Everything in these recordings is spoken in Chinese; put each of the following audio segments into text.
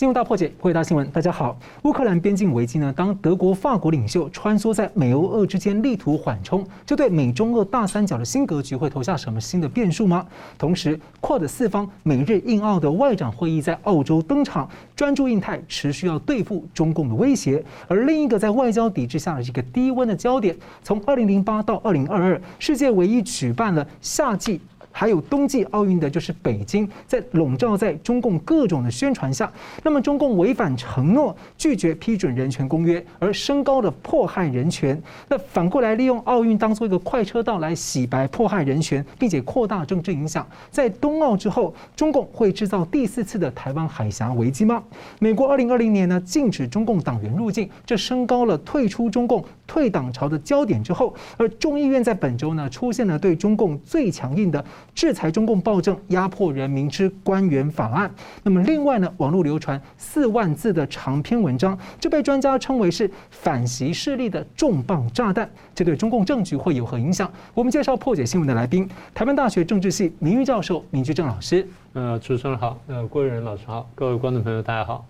新闻大破解，回答新闻。大家好，乌克兰边境危机呢？当德国、法国领袖穿梭在美欧俄之间，力图缓冲，这对美中俄大三角的新格局会投下什么新的变数吗？同时，QUAD 四方美日印澳的外长会议在澳洲登场，专注印太，持续要对付中共的威胁。而另一个在外交抵制下的这个低温的焦点，从二零零八到二零二二，世界唯一举办了夏季。还有冬季奥运的，就是北京，在笼罩在中共各种的宣传下，那么中共违反承诺，拒绝批准人权公约，而升高了迫害人权。那反过来利用奥运当做一个快车道来洗白迫害人权，并且扩大政治影响。在冬奥之后，中共会制造第四次的台湾海峡危机吗？美国二零二零年呢禁止中共党员入境，这升高了退出中共、退党潮的焦点之后，而众议院在本周呢出现了对中共最强硬的。制裁中共暴政、压迫人民之官员法案。那么，另外呢，网络流传四万字的长篇文章，这被专家称为是反习势力的重磅炸弹。这对中共政局会有何影响？我们介绍破解新闻的来宾：台湾大学政治系名誉教授明居正老师。呃，主持人好，呃，郭玉仁老师好，各位观众朋友大家好。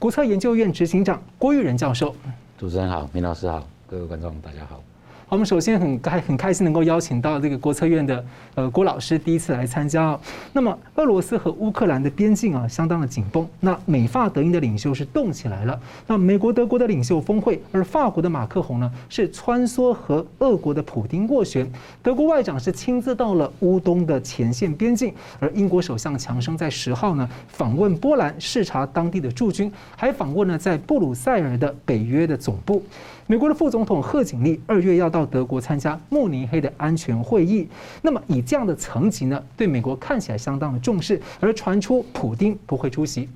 国策研究院执行长郭玉仁教授。主持人好，明老师好，各位观众大家好。我们首先很开很开心能够邀请到这个国策院的呃郭老师第一次来参加。哦那么俄罗斯和乌克兰的边境啊相当的紧绷，那美法德英的领袖是动起来了。那美国德国的领袖峰会，而法国的马克宏呢是穿梭和俄国的普丁斡旋。德国外长是亲自到了乌东的前线边境，而英国首相强生在十号呢访问波兰视察当地的驻军，还访问了在布鲁塞尔的北约的总部。美国的副总统贺锦丽二月要到德国参加慕尼黑的安全会议，那么以这样的层级呢，对美国看起来相当的重视，而传出普丁不会出席。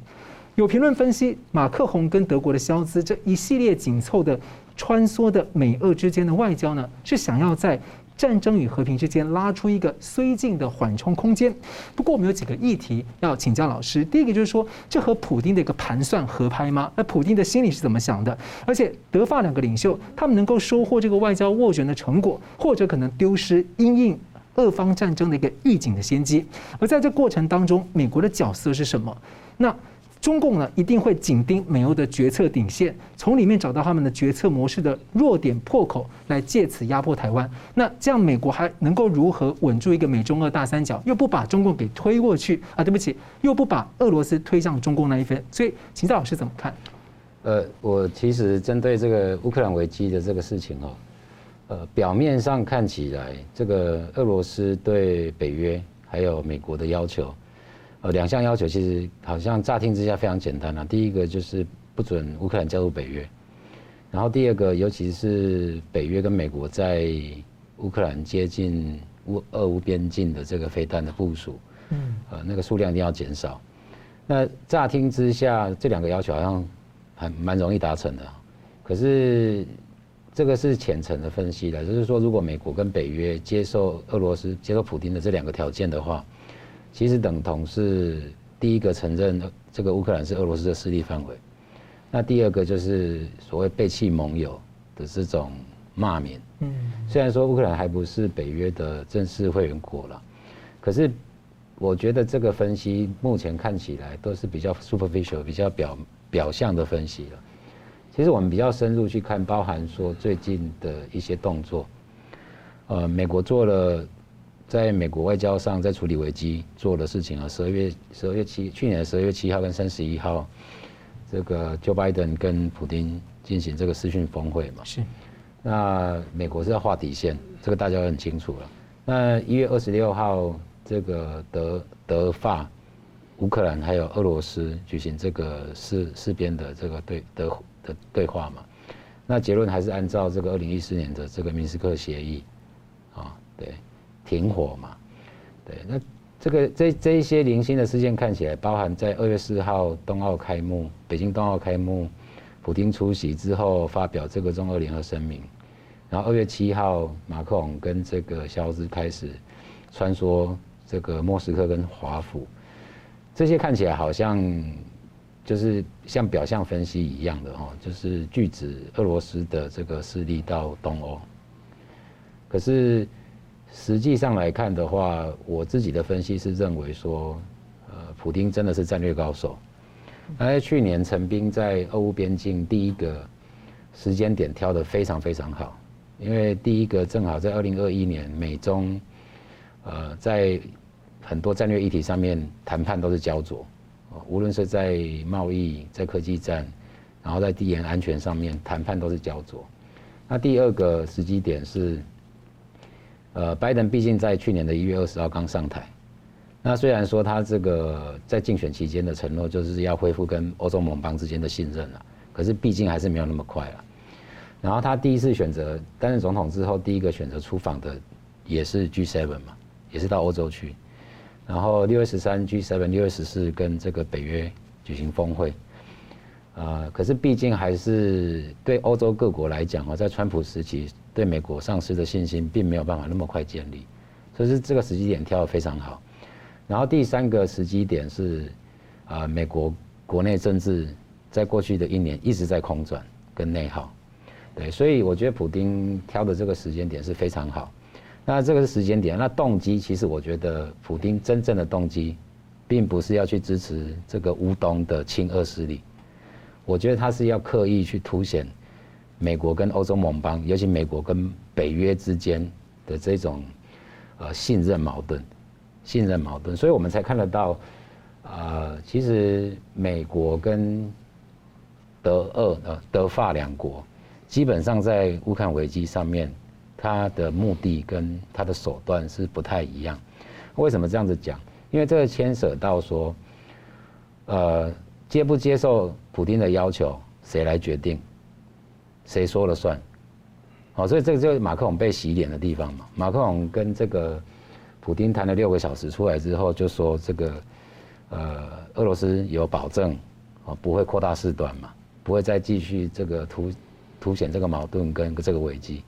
有评论分析，马克宏跟德国的肖兹这一系列紧凑的穿梭的美俄之间的外交呢，是想要在。战争与和平之间拉出一个绥靖的缓冲空间。不过，我们有几个议题要请教老师。第一个就是说，这和普丁的一个盘算合拍吗？那普丁的心里是怎么想的？而且，德法两个领袖，他们能够收获这个外交斡旋的成果，或者可能丢失因应俄方战争的一个预警的先机。而在这过程当中，美国的角色是什么？那？中共呢，一定会紧盯美欧的决策底线，从里面找到他们的决策模式的弱点破口，来借此压迫台湾。那这样美国还能够如何稳住一个美中俄大三角，又不把中共给推过去啊？对不起，又不把俄罗斯推向中共那一边。所以，请教老师怎么看？呃，我其实针对这个乌克兰危机的这个事情哦，呃，表面上看起来，这个俄罗斯对北约还有美国的要求。呃，两项要求其实好像乍听之下非常简单啊。第一个就是不准乌克兰加入北约，然后第二个，尤其是北约跟美国在乌克兰接近乌俄乌边境的这个飞弹的部署，嗯，呃，那个数量一定要减少。那乍听之下，这两个要求好像还蛮容易达成的。可是这个是浅层的分析的，就是说，如果美国跟北约接受俄罗斯、接受普京的这两个条件的话。其实等同是第一个承认这个乌克兰是俄罗斯的势力范围，那第二个就是所谓背弃盟友的这种骂名。嗯，虽然说乌克兰还不是北约的正式会员国了，可是我觉得这个分析目前看起来都是比较 superficial、比较表表象的分析了。其实我们比较深入去看，包含说最近的一些动作，呃，美国做了。在美国外交上，在处理危机做的事情啊，十二月十二月七，去年十二月七号跟三十一号，这个 Joe Biden 跟普丁进行这个视讯峰会嘛。是。那美国是要画底线，这个大家都很清楚了。那一月二十六号，这个德德法、乌克兰还有俄罗斯举行这个四四边的这个对的的对话嘛。那结论还是按照这个二零一四年的这个明斯克协议，啊，对。停火嘛，对，那这个这这一些零星的事件看起来，包含在二月四号冬奥开幕，北京冬奥开幕，普丁出席之后发表这个中俄联合声明，然后二月七号马克龙跟这个肖兹开始穿梭这个莫斯科跟华府，这些看起来好像就是像表象分析一样的哦，就是拒止俄罗斯的这个势力到东欧，可是。实际上来看的话，我自己的分析是认为说，呃，普丁真的是战略高手，那在去年陈兵在俄乌边境第一个时间点挑得非常非常好，因为第一个正好在二零二一年美中呃在很多战略议题上面谈判都是焦灼，无论是在贸易、在科技战，然后在地缘安全上面谈判都是焦灼。那第二个时机点是，呃，拜登毕竟在去年的一月二十号刚上台。那虽然说他这个在竞选期间的承诺就是要恢复跟欧洲盟邦之间的信任了，可是毕竟还是没有那么快了。然后他第一次选择担任总统之后，第一个选择出访的也是 G7 嘛，也是到欧洲去。然后六月十三 G7，六月十四跟这个北约举行峰会。啊，可是毕竟还是对欧洲各国来讲啊，在川普时期对美国丧失的信心并没有办法那么快建立，所以是这个时机点挑得非常好。然后第三个时机点是，啊，美国国内政治在过去的一年一直在空转跟内耗，对，所以我觉得普丁挑的这个时间点是非常好。那这个是时间点，那动机其实我觉得普丁真正的动机，并不是要去支持这个乌东的亲俄势力，我觉得他是要刻意去凸显美国跟欧洲盟邦，尤其美国跟北约之间的这种呃信任矛盾。信任矛盾，所以我们才看得到，呃，其实美国跟德俄呃德法两国，基本上在乌克兰危机上面，它的目的跟它的手段是不太一样。为什么这样子讲？因为这个牵涉到说，呃，接不接受普丁的要求，谁来决定？谁说了算？好，所以这个就是马克龙被洗脸的地方嘛。马克龙跟这个。普丁谈了六个小时出来之后，就说这个，呃，俄罗斯有保证，哦，不会扩大事端嘛，不会再继续这个凸凸显这个矛盾跟这个危机。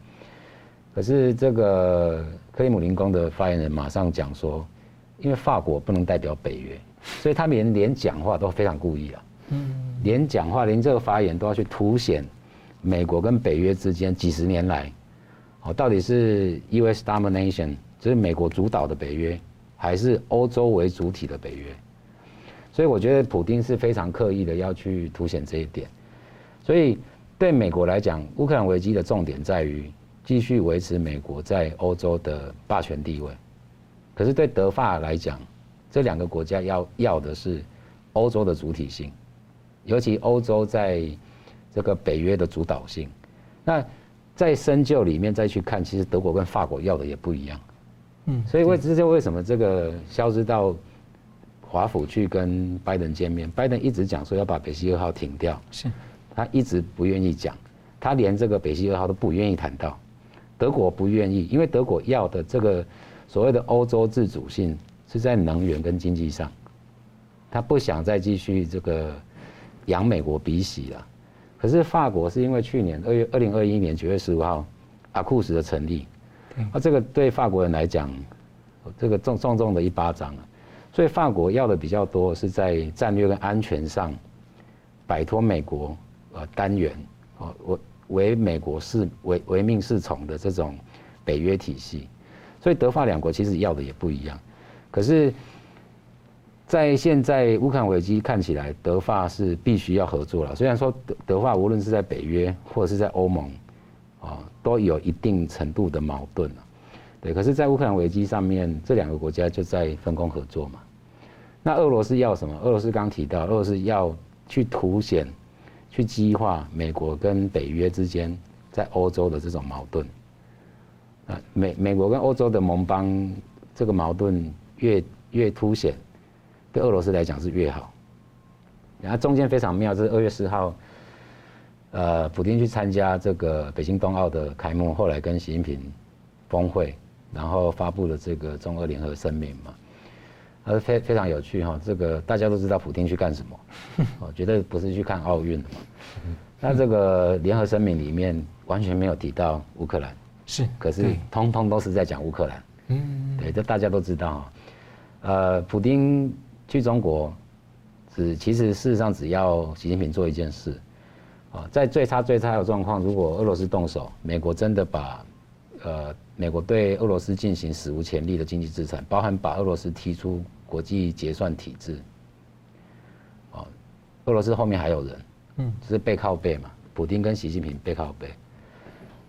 可是这个克里姆林宫的发言人马上讲说，因为法国不能代表北约，所以他们连连讲话都非常故意啊，嗯，连讲话连这个发言都要去凸显美国跟北约之间几十年来，哦，到底是 US domination 就。是美国主导的北约，还是欧洲为主体的北约？所以我觉得普丁是非常刻意的要去凸显这一点。所以对美国来讲，乌克兰危机的重点在于继续维持美国在欧洲的霸权地位。可是对德法来讲，这两个国家要要的是欧洲的主体性，尤其欧洲在这个北约的主导性。那在深究里面再去看，其实德国跟法国要的也不一样。嗯，所以为这就为什么这个消失到华府去跟拜登见面，拜登一直讲说要把北溪二号停掉，是，他一直不愿意讲，他连这个北溪二号都不愿意谈到，德国不愿意，因为德国要的这个所谓的欧洲自主性是在能源跟经济上，他不想再继续这个养美国鼻息了。可是法国是因为去年二月二零二一年九月十五号阿库什的成立。那这个对法国人来讲，这个重重重的一巴掌啊！所以法国要的比较多是在战略跟安全上摆脱美国呃单元哦，为为美国是唯唯命是从的这种北约体系。所以德法两国其实要的也不一样。可是，在现在乌克兰危机看起来，德法是必须要合作了。虽然说德德法无论是在北约或者是在欧盟。啊，都有一定程度的矛盾了，对。可是，在乌克兰危机上面，这两个国家就在分工合作嘛。那俄罗斯要什么？俄罗斯刚提到，俄罗斯要去凸显、去激化美国跟北约之间在欧洲的这种矛盾。啊，美美国跟欧洲的盟邦这个矛盾越越凸显，对俄罗斯来讲是越好。然后中间非常妙，这是二月四号。呃，普京去参加这个北京冬奥的开幕，后来跟习近平峰会，然后发布了这个中俄联合声明嘛，呃，非非常有趣哈。这个大家都知道普京去干什么，哦，绝对不是去看奥运的嘛。那这个联合声明里面完全没有提到乌克兰，是，可是通通都是在讲乌克兰。嗯，对，这大家都知道哈。呃，普丁去中国，只其实事实上只要习近平做一件事。啊，在最差最差的状况，如果俄罗斯动手，美国真的把，呃，美国对俄罗斯进行史无前例的经济制裁，包含把俄罗斯踢出国际结算体制，啊俄罗斯后面还有人，嗯，就是背靠背嘛，普丁跟习近平背靠背。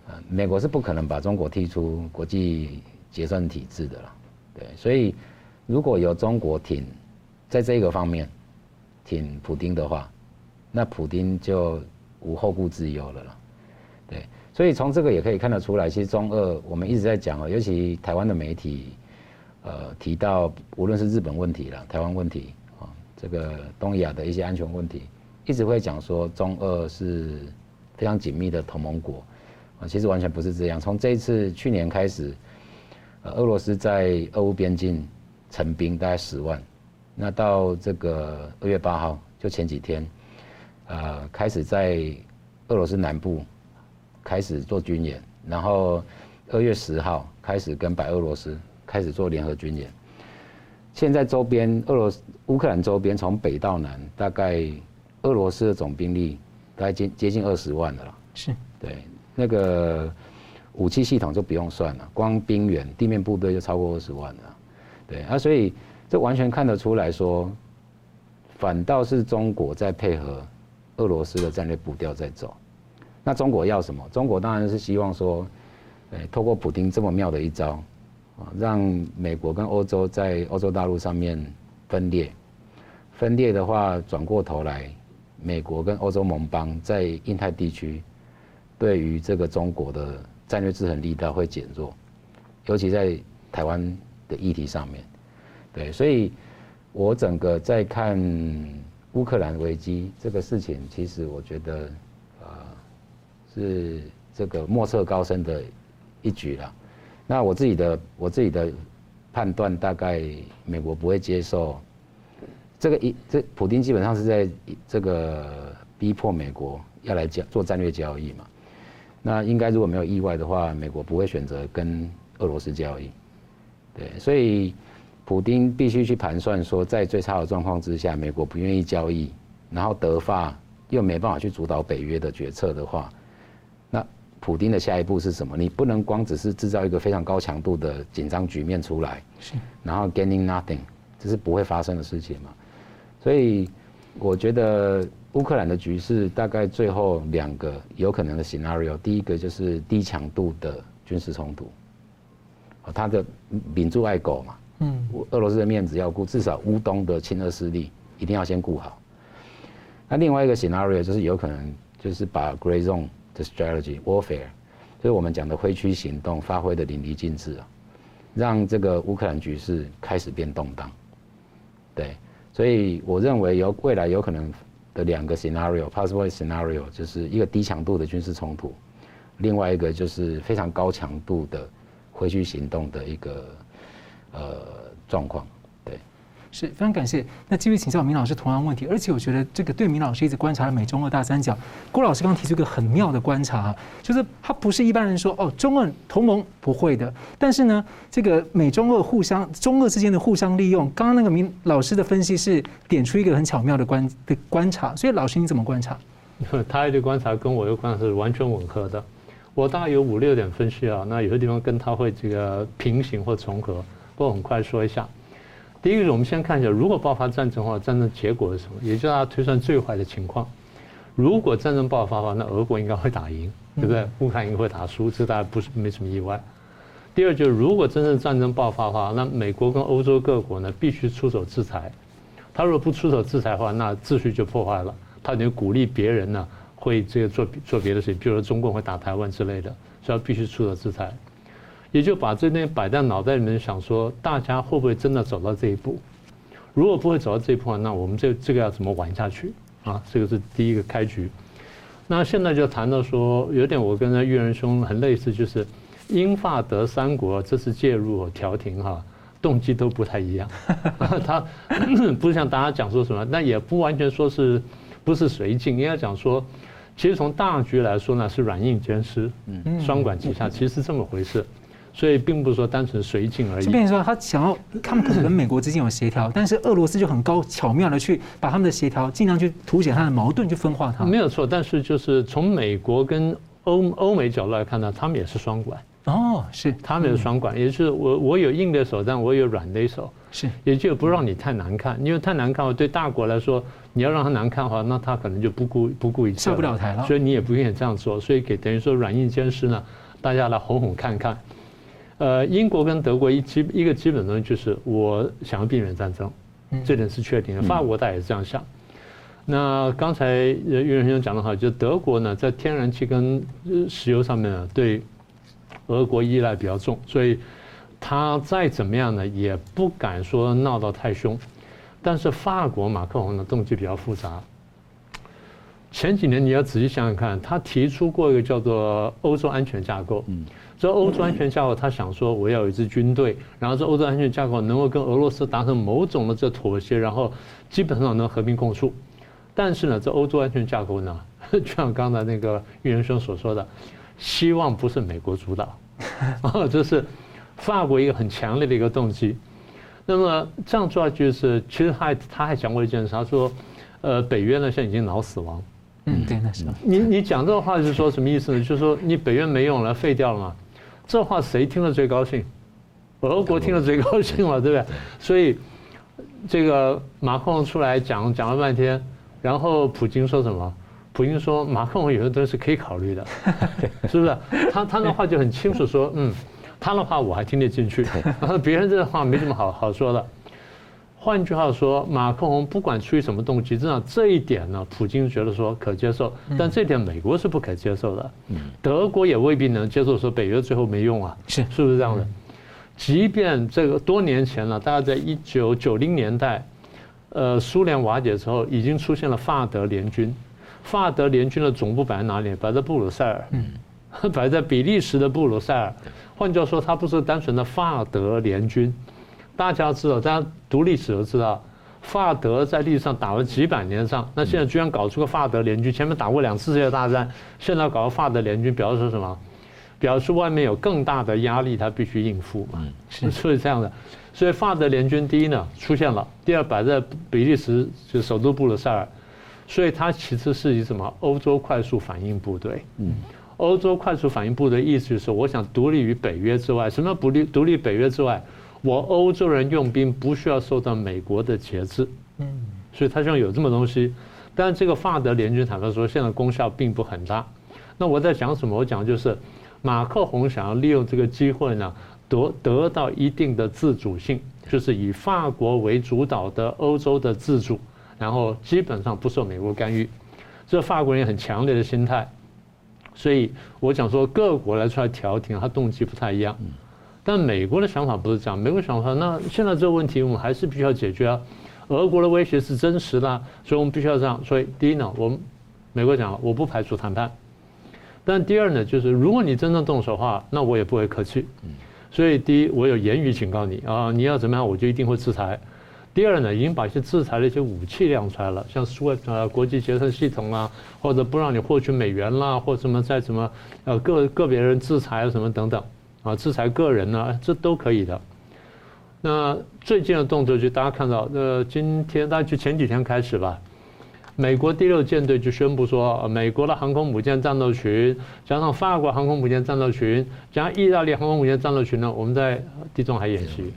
呃，美国是不可能把中国踢出国际结算体制的了，对，所以如果有中国挺在这个方面挺普丁的话，那普丁就无后顾之忧了了，对，所以从这个也可以看得出来，其实中俄我们一直在讲啊，尤其台湾的媒体，呃，提到无论是日本问题了、台湾问题啊，这个东亚的一些安全问题，一直会讲说中俄是非常紧密的同盟国。啊，其实完全不是这样。从这一次去年开始，呃，俄罗斯在俄乌边境陈兵大概十万，那到这个二月八号，就前几天，呃，开始在俄罗斯南部开始做军演，然后二月十号开始跟白俄罗斯开始做联合军演。现在周边俄罗斯、乌克兰周边从北到南，大概俄罗斯的总兵力大概接接近二十万的了。是，对。那个武器系统就不用算了，光兵员、地面部队就超过二十万了，对啊，所以这完全看得出来说，反倒是中国在配合俄罗斯的战略步调在走。那中国要什么？中国当然是希望说，诶，透过普丁这么妙的一招，啊，让美国跟欧洲在欧洲大陆上面分裂，分裂的话，转过头来，美国跟欧洲盟邦在印太地区。对于这个中国的战略制衡力道会减弱，尤其在台湾的议题上面，对，所以我整个在看乌克兰危机这个事情，其实我觉得，呃，是这个莫测高深的一局了。那我自己的我自己的判断，大概美国不会接受这个一这普丁基本上是在这个逼迫美国要来交做战略交易嘛。那应该如果没有意外的话，美国不会选择跟俄罗斯交易，对，所以普丁必须去盘算说，在最差的状况之下，美国不愿意交易，然后德法又没办法去主导北约的决策的话，那普丁的下一步是什么？你不能光只是制造一个非常高强度的紧张局面出来，是，然后 gaining nothing，这是不会发生的事情嘛，所以我觉得。乌克兰的局势大概最后两个有可能的 scenario，第一个就是低强度的军事冲突，他的秉烛爱狗嘛，嗯，俄罗斯的面子要顾，至少乌东的亲俄势力一定要先顾好。那另外一个 scenario 就是有可能就是把 gray zone 的 strategy warfare，就是我们讲的灰区行动发挥的淋漓尽致啊，让这个乌克兰局势开始变动荡。对，所以我认为有未来有可能。的两个 scenario，possible scenario 就是一个低强度的军事冲突，另外一个就是非常高强度的回去行动的一个呃状况。对是非常感谢。那继续请教明老师同样问题，而且我觉得这个对明老师一直观察的美中俄大三角，郭老师刚刚提出一个很妙的观察，就是他不是一般人说哦，中俄同盟不会的，但是呢，这个美中俄互相中俄之间的互相利用，刚刚那个明老师的分析是点出一个很巧妙的观的观察，所以老师你怎么观察？他的观察跟我的观察是完全吻合的，我大概有五六点分析啊，那有些地方跟他会这个平行或重合，不过很快说一下。第一个是我们先看一下，如果爆发战争的话，战争结果是什么？也就是大家推算最坏的情况。如果战争爆发的话，那俄国应该会打赢，对不对？乌克兰应该会打输，这大家不是没什么意外。第二就是，如果真正战争爆发的话，那美国跟欧洲各国呢必须出手制裁。他如果不出手制裁的话，那秩序就破坏了。他等于鼓励别人呢会这个做做别的事情，比如说中共会打台湾之类的，所以要必须出手制裁。也就把这东西摆在脑袋里面，想说大家会不会真的走到这一步？如果不会走到这一步，那我们这这个要怎么玩下去啊？这个是第一个开局。那现在就谈到说，有点我跟那玉仁兄很类似，就是英法德三国这次介入调停哈，动机都不太一样。他 不是像大家讲说什么，那也不完全说是不是绥靖，应该讲说，其实从大局来说呢，是软硬兼施，嗯，双管齐下，其实是这么回事。所以并不是说单纯绥靖而已。就变成说，他想要他们可能跟美国之间有协调，但是俄罗斯就很高巧妙的去把他们的协调尽量去凸显他的矛盾，去分化它。没有错，但是就是从美国跟欧欧美角度来看呢，他们也是双管。哦，是，他们也是双管，也就是我我有硬的手，但我有软的手。是，也就不让你太难看，因为太难看，对大国来说，你要让他难看的话，那他可能就不顾不顾一切下不了台了。所以你也不愿意这样做，所以给等于说软硬兼施呢，大家来哄哄看看。呃，英国跟德国一基一个基本东西就是我想要避免战争，这点是确定的。法国大家也是这样想。那刚才岳仁兄讲的好，就德国呢，在天然气跟石油上面呢，对俄国依赖比较重，所以他再怎么样呢，也不敢说闹到太凶。但是法国马克龙的动机比较复杂。前几年你要仔细想想看，他提出过一个叫做欧洲安全架构。嗯，这欧洲安全架构，他想说我要有一支军队，然后这欧洲安全架构能够跟俄罗斯达成某种的这妥协，然后基本上能和平共处。但是呢，这欧洲安全架构呢，就像刚才那个玉仁兄所说的，希望不是美国主导，啊，这是法国一个很强烈的一个动机。那么这样做就是，其实他还他还讲过一件事，他说，呃，北约呢现在已经脑死亡。嗯，对，那是。你你讲这个话是说什么意思呢？就是说你北约没用了，废掉了嘛？这话谁听了最高兴？俄国听了最高兴了，对不对？所以这个马克龙出来讲讲了半天。然后普京说什么？普京说马克龙有些东西是可以考虑的，是不是？他他那话就很清楚说，嗯，他的话我还听得进去，别人这话没什么好好说的。换句话说，马克龙不管出于什么动机，至少这一点呢，普京觉得说可接受，但这点美国是不可接受的，德国也未必能接受，说北约最后没用啊，是是不是这样的？即便这个多年前了，大概在一九九零年代。呃，苏联瓦解之后，已经出现了法德联军。法德联军的总部摆在哪里？摆在布鲁塞尔。嗯，摆在比利时的布鲁塞尔。换句话说，它不是单纯的法德联军。大家知道，大家读历史都知道，法德在历史上打了几百年的仗，那现在居然搞出个法德联军，前面打过两次世界大战，现在搞个法德联军，表示什么？表示外面有更大的压力，他必须应付嘛。是，所以这样的。所以法德联军第一呢出现了，第二摆在比利时就首都布鲁塞尔，所以它其实是以什么欧洲快速反应部队。嗯，欧洲快速反应部的意思就是我想独立于北约之外，什么独立独立北约之外，我欧洲人用兵不需要受到美国的节制。嗯，所以他希望有这么东西，但这个法德联军坦白说现在功效并不很大。那我在讲什么？我讲就是马克宏想要利用这个机会呢。得得到一定的自主性，就是以法国为主导的欧洲的自主，然后基本上不受美国干预，这法国人也很强烈的心态，所以我讲说各国来出来调停，他动机不太一样，但美国的想法不是这样，美国想法那现在这个问题我们还是必须要解决啊，俄国的威胁是真实的，所以我们必须要这样，所以第一呢，我们美国讲了我不排除谈判，但第二呢，就是如果你真正动手的话，那我也不会客气。所以，第一，我有言语警告你啊，你要怎么样，我就一定会制裁。第二呢，已经把一些制裁的一些武器亮出来了，像 SWIFT 呃国际结算系统啊，或者不让你获取美元啦，或什么在什么呃个个别人制裁啊什么等等啊，制裁个人呢，这都可以的。那最近的动作就大家看到，呃，今天大概就前几天开始吧。美国第六舰队就宣布说，美国的航空母舰战斗群加上法国航空母舰战斗群加上意大利航空母舰战斗群呢，我们在地中海演习，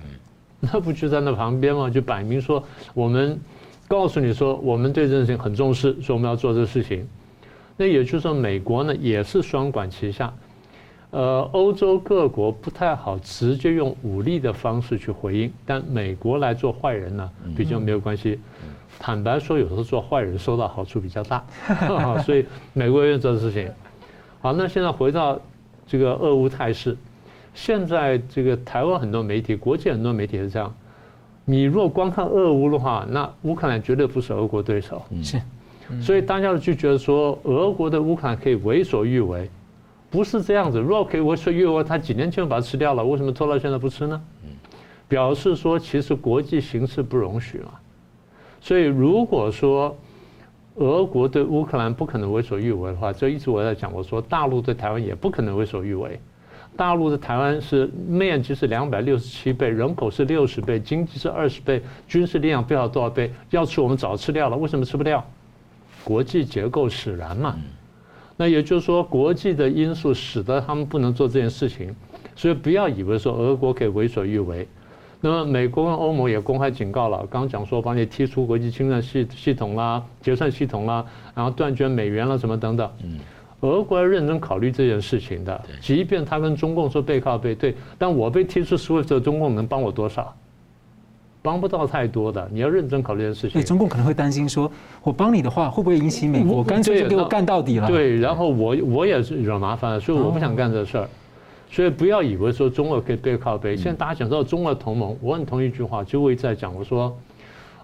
那不就在那旁边吗？就摆明说，我们告诉你说，我们对这件事情很重视，说我们要做这个事情。那也就是说，美国呢也是双管齐下，呃，欧洲各国不太好直接用武力的方式去回应，但美国来做坏人呢，比较没有关系。坦白说，有时候做坏人收到好处比较大，所以美国愿意做的事情。好，那现在回到这个俄乌态势，现在这个台湾很多媒体、国际很多媒体是这样：你如果光看俄乌的话，那乌克兰绝对不是俄国对手。是，所以大家就觉得说，俄国的乌克兰可以为所欲为，不是这样子。如果可以为所欲为，他几年前就把它吃掉了，为什么拖到现在不吃呢？表示说，其实国际形势不容许嘛。所以，如果说俄国对乌克兰不可能为所欲为的话，就一直我在讲，我说大陆对台湾也不可能为所欲为。大陆的台湾是面积是两百六十七倍，人口是六十倍，经济是二十倍，军事力量不知道多少倍，要吃我们早吃掉了，为什么吃不掉？国际结构使然嘛。那也就是说，国际的因素使得他们不能做这件事情。所以不要以为说俄国可以为所欲为。那么美国跟欧盟也公开警告了，刚刚讲说把你踢出国际清算系系统啦、结算系统啦，然后断绝美元了什么等等。嗯，俄国要认真考虑这件事情的，即便他跟中共说背靠背，对，但我被踢出 SWIFT 中共能帮我多少？帮不到太多的，你要认真考虑这件事情。对，中共可能会担心说，我帮你的话会不会引起美国干脆就给我干到底了？对，然后我我也是惹麻烦了，所以我不想干这事儿。所以不要以为说中俄可以背靠背。现在大家讲到中俄同盟，我很同意一句话，就我一直在讲，我说，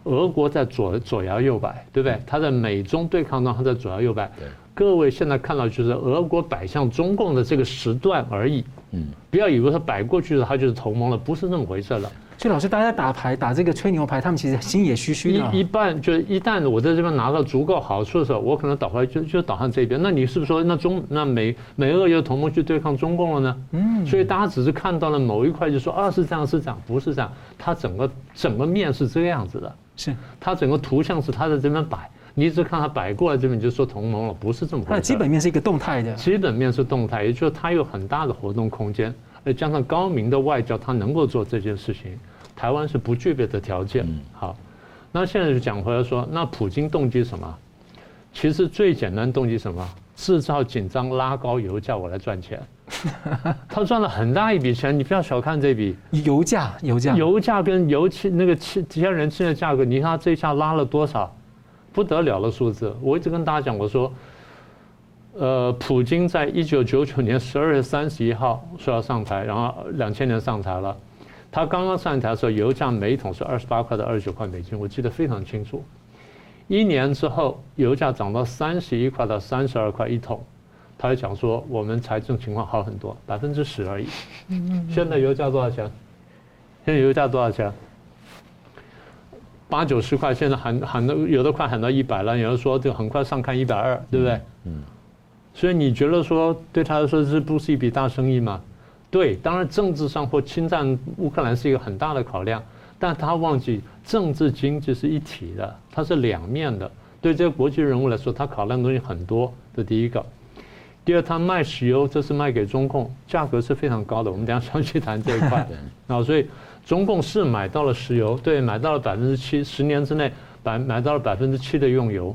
俄国在左左摇右摆，对不对？他在美中对抗中，他在左摇右摆。各位现在看到就是俄国摆向中共的这个时段而已。嗯，不要以为他摆过去了，他就是同盟了，不是那么回事了。所以老师，大家打牌打这个吹牛牌，他们其实心也虚虚的。一一半就是一旦我在这边拿到足够好处的时候，我可能倒回来就就倒向这边。那你是不是说那中那美美俄又同盟去对抗中共了呢？嗯。所以大家只是看到了某一块，就说啊是这样是这样，不是这样。它整个整个面是这个样子的，是它整个图像是它在这边摆，你只看它摆过来这边就说同盟了，不是这么回事。它的基本面是一个动态的。基本面是动态，也就是它有很大的活动空间，再加上高明的外交，它能够做这件事情。台湾是不具备的条件。好，那现在就讲回来说，那普京动机什么？其实最简单动机什么？制造紧张，拉高油价，我来赚钱。他赚了很大一笔钱，你不要小看这笔。油价，油价，油价跟油气那个气天然气的价格，你看他这一下拉了多少？不得了的数字。我一直跟大家讲，我说，呃，普京在一九九九年十二月三十一号说要上台，然后两千年上台了。他刚刚上台的时候，油价每桶是二十八块到二十九块美金，我记得非常清楚。一年之后，油价涨到三十一块到三十二块一桶，他就讲说我们财政情况好很多，百分之十而已。现在油价多少钱？现在油价多少钱？八九十块，现在喊喊的有的快喊到一百了，有人说就很快上看一百二，对不对？嗯。所以你觉得说对他来说这不是一笔大生意吗？对，当然政治上或侵占乌克兰是一个很大的考量，但他忘记政治经济是一体的，它是两面的。对这个国际人物来说，他考量的东西很多。这第一个，第二，他卖石油，这是卖给中共，价格是非常高的。我们等下详细谈这一块。啊，所以中共是买到了石油，对，买到了百分之七，十年之内百买到了百分之七的用油。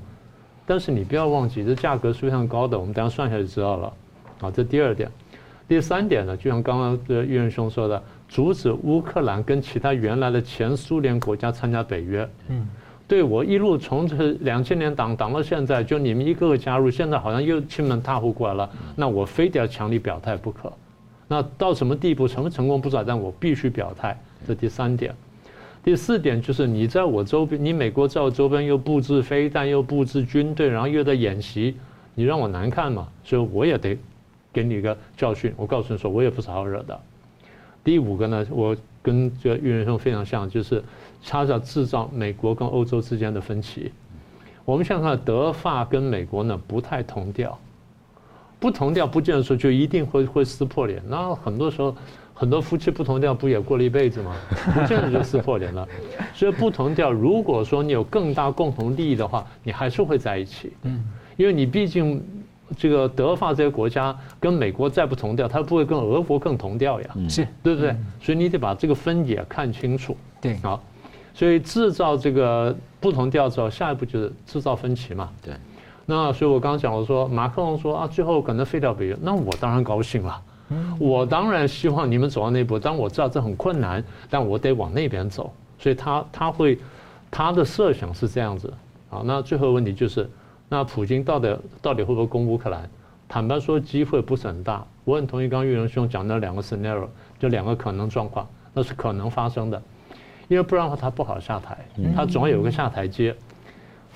但是你不要忘记，这价格是非常高的。我们等下算一下就知道了。好，这第二点。第三点呢，就像刚刚的玉仁兄说的，阻止乌克兰跟其他原来的前苏联国家参加北约。嗯，对，我一路从这两千年党党到现在，就你们一个个加入，现在好像又亲门踏户过来了，那我非得要强力表态不可。那到什么地步，成不成功不知道，但我必须表态。这第三点，第四点就是你在我周边，你美国在我周边又布置飞弹，又布置军队，然后又在演习，你让我难看嘛，所以我也得。给你一个教训，我告诉你说，我也不是好惹的。第五个呢，我跟这个玉人兄非常像，就是他要制造美国跟欧洲之间的分歧。我们现在看德法跟美国呢不太同调，不同调不见得说就一定会会撕破脸。那很多时候很多夫妻不同调不也过了一辈子吗？不见得就撕破脸了。所以不同调，如果说你有更大共同利益的话，你还是会在一起。嗯，因为你毕竟。这个德法这些国家跟美国再不同调，它不会跟俄国更同调呀，是对不对？所以你得把这个分野看清楚。对，好，所以制造这个不同调之后，下一步就是制造分歧嘛。对，那所以我刚刚讲我说，马克龙说啊，最后可能废掉北约，那我当然高兴了。我当然希望你们走到那一步，但我知道这很困难，但我得往那边走。所以他他会他的设想是这样子。好，那最后问题就是。那普京到底到底会不会攻乌克兰？坦白说，机会不是很大。我很同意刚刚玉仁兄讲的两个 scenario，就两个可能状况，那是可能发生的。因为不然的话，他不好下台，他总要有个下台阶。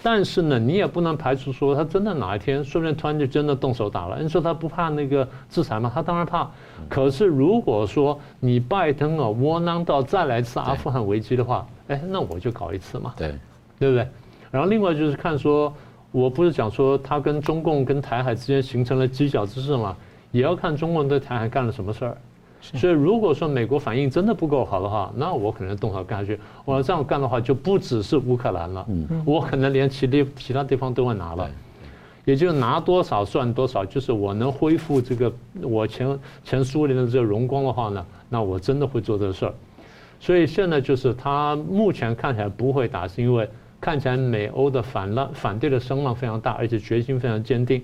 但是呢，你也不能排除说他真的哪一天，说不定突然就真的动手打了。你说他不怕那个制裁吗？他当然怕。可是如果说你拜登啊窝囊到再来一次阿富汗危机的话，哎，那我就搞一次嘛，对，对不对？然后另外就是看说。我不是讲说他跟中共跟台海之间形成了犄角之势嘛？也要看中共对台海干了什么事儿。所以如果说美国反应真的不够好的话，那我可能动手干下去。我要这样干的话，就不只是乌克兰了，我可能连其地其他地方都会拿了。也就拿多少算多少，就是我能恢复这个我前前苏联的这个荣光的话呢，那我真的会做这个事儿。所以现在就是他目前看起来不会打，是因为看起来美欧的反浪反对的声浪非常大，而且决心非常坚定。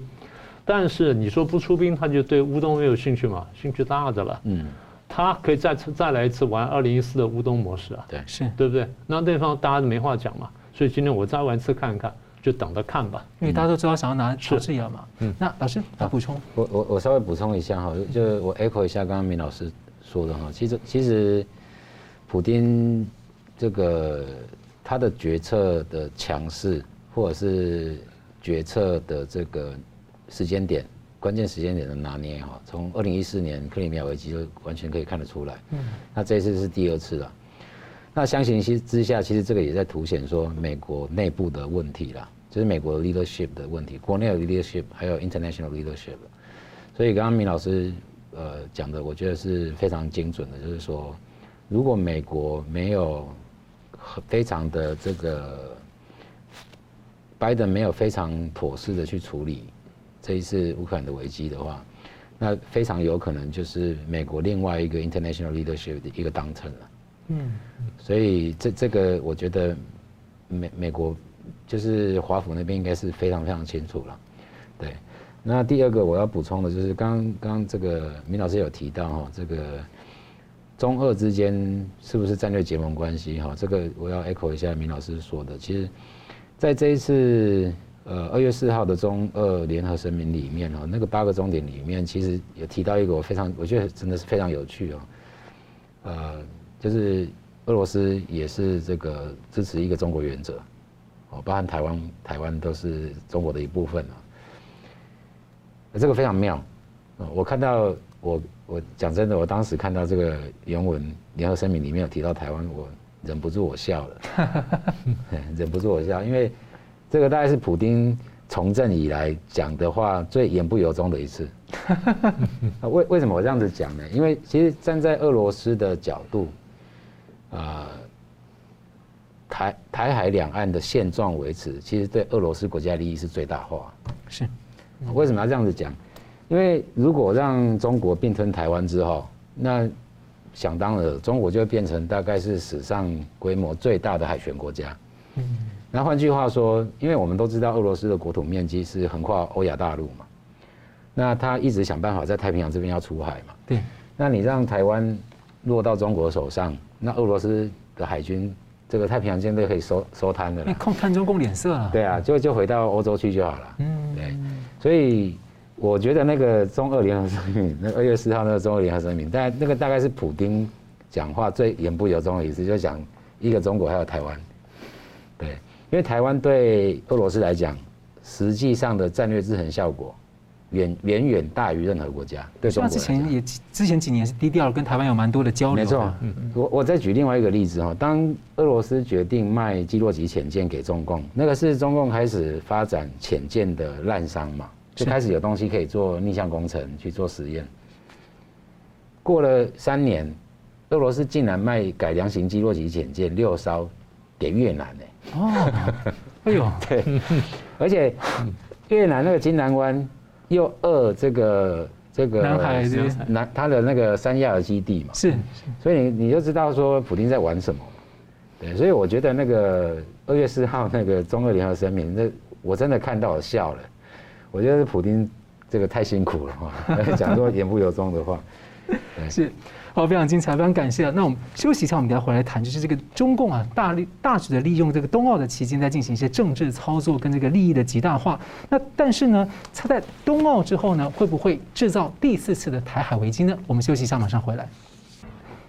但是你说不出兵，他就对乌东没有兴趣嘛？兴趣大着了。嗯，他可以再次再来一次玩二零一四的乌东模式啊。对，是对不对？那对方大家都没话讲嘛。所以今天我再玩一次看看，就等着看吧。因为大家都知道想要拿乔治亚嘛。嗯。那老师来补充。我我我稍微补充一下哈，就我 echo 一下刚刚明老师说的哈。其实其实，普丁这个他的决策的强势，或者是决策的这个。时间点，关键时间点的拿捏哈，从二零一四年克里米亚危机就完全可以看得出来。嗯，那这一次是第二次了。那相形之下，其实这个也在凸显说美国内部的问题啦，就是美国的 leadership 的问题，国内的 leadership 还有 international leadership。所以刚刚明老师呃讲的，我觉得是非常精准的，就是说，如果美国没有非常的这个拜登没有非常妥适的去处理。这一次乌克兰的危机的话，那非常有可能就是美国另外一个 international leadership 的一个当成了。嗯，所以这这个我觉得美美国就是华府那边应该是非常非常清楚了。对，那第二个我要补充的就是刚刚这个明老师有提到哈，这个中俄之间是不是战略结盟关系哈？这个我要 echo 一下明老师说的，其实在这一次。呃，二月四号的中俄联合声明里面哦，那个八个重点里面，其实有提到一个我非常，我觉得真的是非常有趣哦。呃，就是俄罗斯也是这个支持一个中国原则，哦，包含台湾，台湾都是中国的一部分啊。这个非常妙，我看到我我讲真的，我当时看到这个原文联合声明里面有提到台湾，我忍不住我笑了，忍不住我笑，因为。这个大概是普丁从政以来讲的话最言不由衷的一次。为为什么我这样子讲呢？因为其实站在俄罗斯的角度，啊，台台海两岸的现状维持，其实对俄罗斯国家利益是最大化。是，为什么要这样子讲？因为如果让中国并吞台湾之后，那想当然，中国就会变成大概是史上规模最大的海权国家。嗯。那换句话说，因为我们都知道俄罗斯的国土面积是横跨欧亚大陆嘛，那他一直想办法在太平洋这边要出海嘛。对。那你让台湾落到中国手上，那俄罗斯的海军这个太平洋舰队可以收收摊的了。看看中共脸色了。对啊，就就回到欧洲去就好了。嗯。对。所以我觉得那个中俄联合声明，那二月四号那个中俄联合声明，但那个大概是普丁讲话最言不由衷的意思，就讲一个中国还有台湾。对。因为台湾对俄罗斯来讲，实际上的战略制衡效果远远远大于任何国家。对中国之前也之前几年是低调，跟台湾有蛮多的交流。没错，我我再举另外一个例子哈，当俄罗斯决定卖基洛级潜舰给中共，那个是中共开始发展潜舰的滥觞嘛，就开始有东西可以做逆向工程去做实验。过了三年，俄罗斯竟然卖改良型基洛级潜舰六艘给越南呢。哦，哎呦，对，而且越南那个金兰湾又扼这个这个南海南它的那个三亚的基地嘛，是，所以你你就知道说普丁在玩什么，对，所以我觉得那个二月四号那个中俄联合声明，那我真的看到我笑了，我觉得普丁这个太辛苦了哈，讲说言不由衷的话，是。好，非常精彩，非常感谢。那我们休息一下，我们等下回来谈，就是这个中共啊，大力大举的利用这个冬奥的期间，在进行一些政治操作跟这个利益的极大化。那但是呢，他在冬奥之后呢，会不会制造第四次的台海危机呢？我们休息一下，马上回来。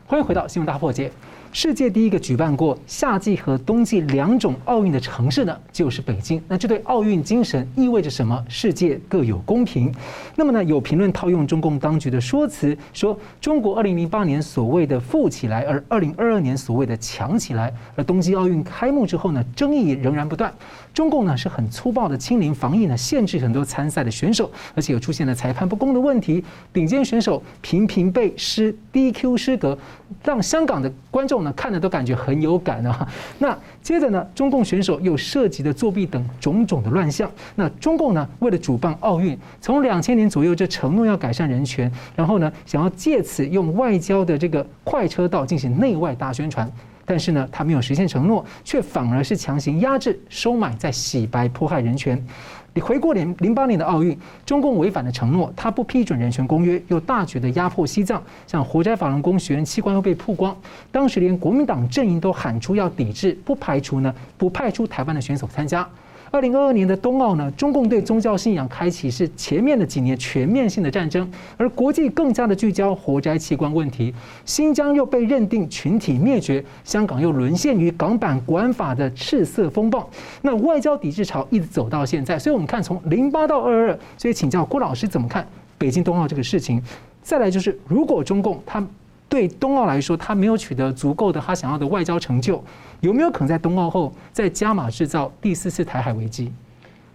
欢迎回到新闻大破解。世界第一个举办过夏季和冬季两种奥运的城市呢，就是北京。那这对奥运精神意味着什么？世界各有公平。那么呢，有评论套用中共当局的说辞，说中国2008年所谓的富起来，而2022年所谓的强起来。而冬季奥运开幕之后呢，争议仍然不断。中共呢是很粗暴的清零防疫呢，限制很多参赛的选手，而且又出现了裁判不公的问题，顶尖选手频频被失 DQ 失格，让香港的观众。呢，看的都感觉很有感啊。那接着呢，中共选手又涉及的作弊等种种的乱象。那中共呢，为了主办奥运，从两千年左右就承诺要改善人权，然后呢，想要借此用外交的这个快车道进行内外大宣传。但是呢，他没有实现承诺，却反而是强行压制、收买，在洗白、迫害人权。你回顾零零八年的奥运，中共违反了承诺，他不批准人权公约，又大举的压迫西藏，像活摘法轮功学员器官又被曝光，当时连国民党阵营都喊出要抵制，不排除呢，不派出台湾的选手参加。二零二二年的冬奥呢，中共对宗教信仰开启是前面的几年全面性的战争，而国际更加的聚焦活摘器官问题。新疆又被认定群体灭绝，香港又沦陷于港版国安法的赤色风暴。那外交抵制潮一直走到现在，所以我们看从零八到二二，所以请教郭老师怎么看北京冬奥这个事情？再来就是，如果中共他 对冬奥来说，他没有取得足够的他想要的外交成就。有没有可能在冬奥后再加码制造第四次台海危机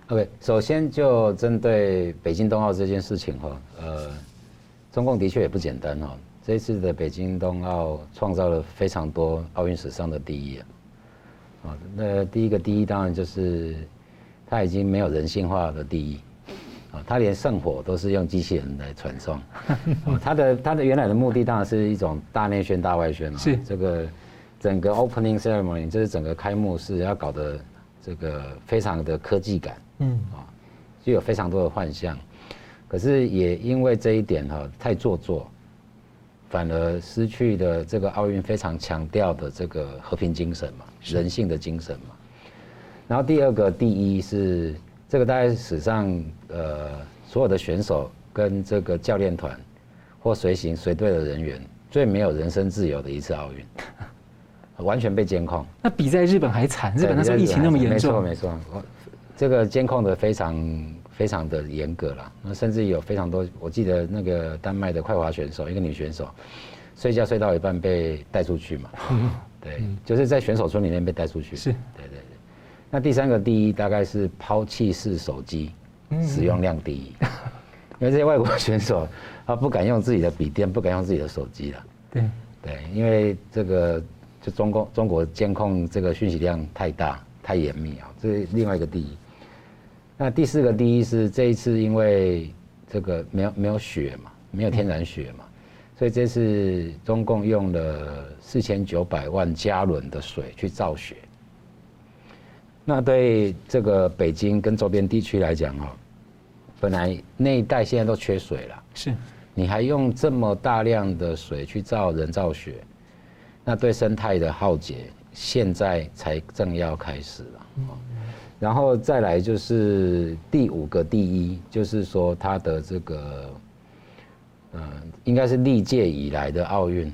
？OK，首先就针对北京冬奥这件事情哈，呃，中共的确也不简单哈。这次的北京冬奥创造了非常多奥运史上的第一啊。啊，那第一个第一当然就是他已经没有人性化的第一啊，他连圣火都是用机器人来传送。他的他的原来的目的当然是一种大内宣大外宣嘛，是这个。整个 opening ceremony 就是整个开幕式要搞得这个非常的科技感，嗯啊，就有非常多的幻象，可是也因为这一点哈太做作，反而失去了这个奥运非常强调的这个和平精神嘛，人性的精神嘛。然后第二个第一是这个大概史上呃所有的选手跟这个教练团或随行随队的人员最没有人身自由的一次奥运。完全被监控，那比在日本还惨。日本那时候疫情那么严重，没错没错，这个监控的非常非常的严格了。那甚至有非常多，我记得那个丹麦的快滑选手，一个女选手，睡觉睡到一半被带出去嘛。对，就是在选手村里面被带出去。是，对对对。那第三个第一大概是抛弃式手机使用量第一，因为这些外国选手他不敢用自己的笔电，不敢用自己的手机了。对对，因为这个。就中共中国监控这个讯息量太大太严密啊，这是另外一个第一。那第四个第一是这一次因为这个没有没有雪嘛，没有天然雪嘛，所以这次中共用了四千九百万加仑的水去造雪。那对这个北京跟周边地区来讲哦，本来那一带现在都缺水了，是，你还用这么大量的水去造人造雪。那对生态的浩劫，现在才正要开始了。然后再来就是第五个第一，就是说它的这个，嗯，应该是历届以来的奥运，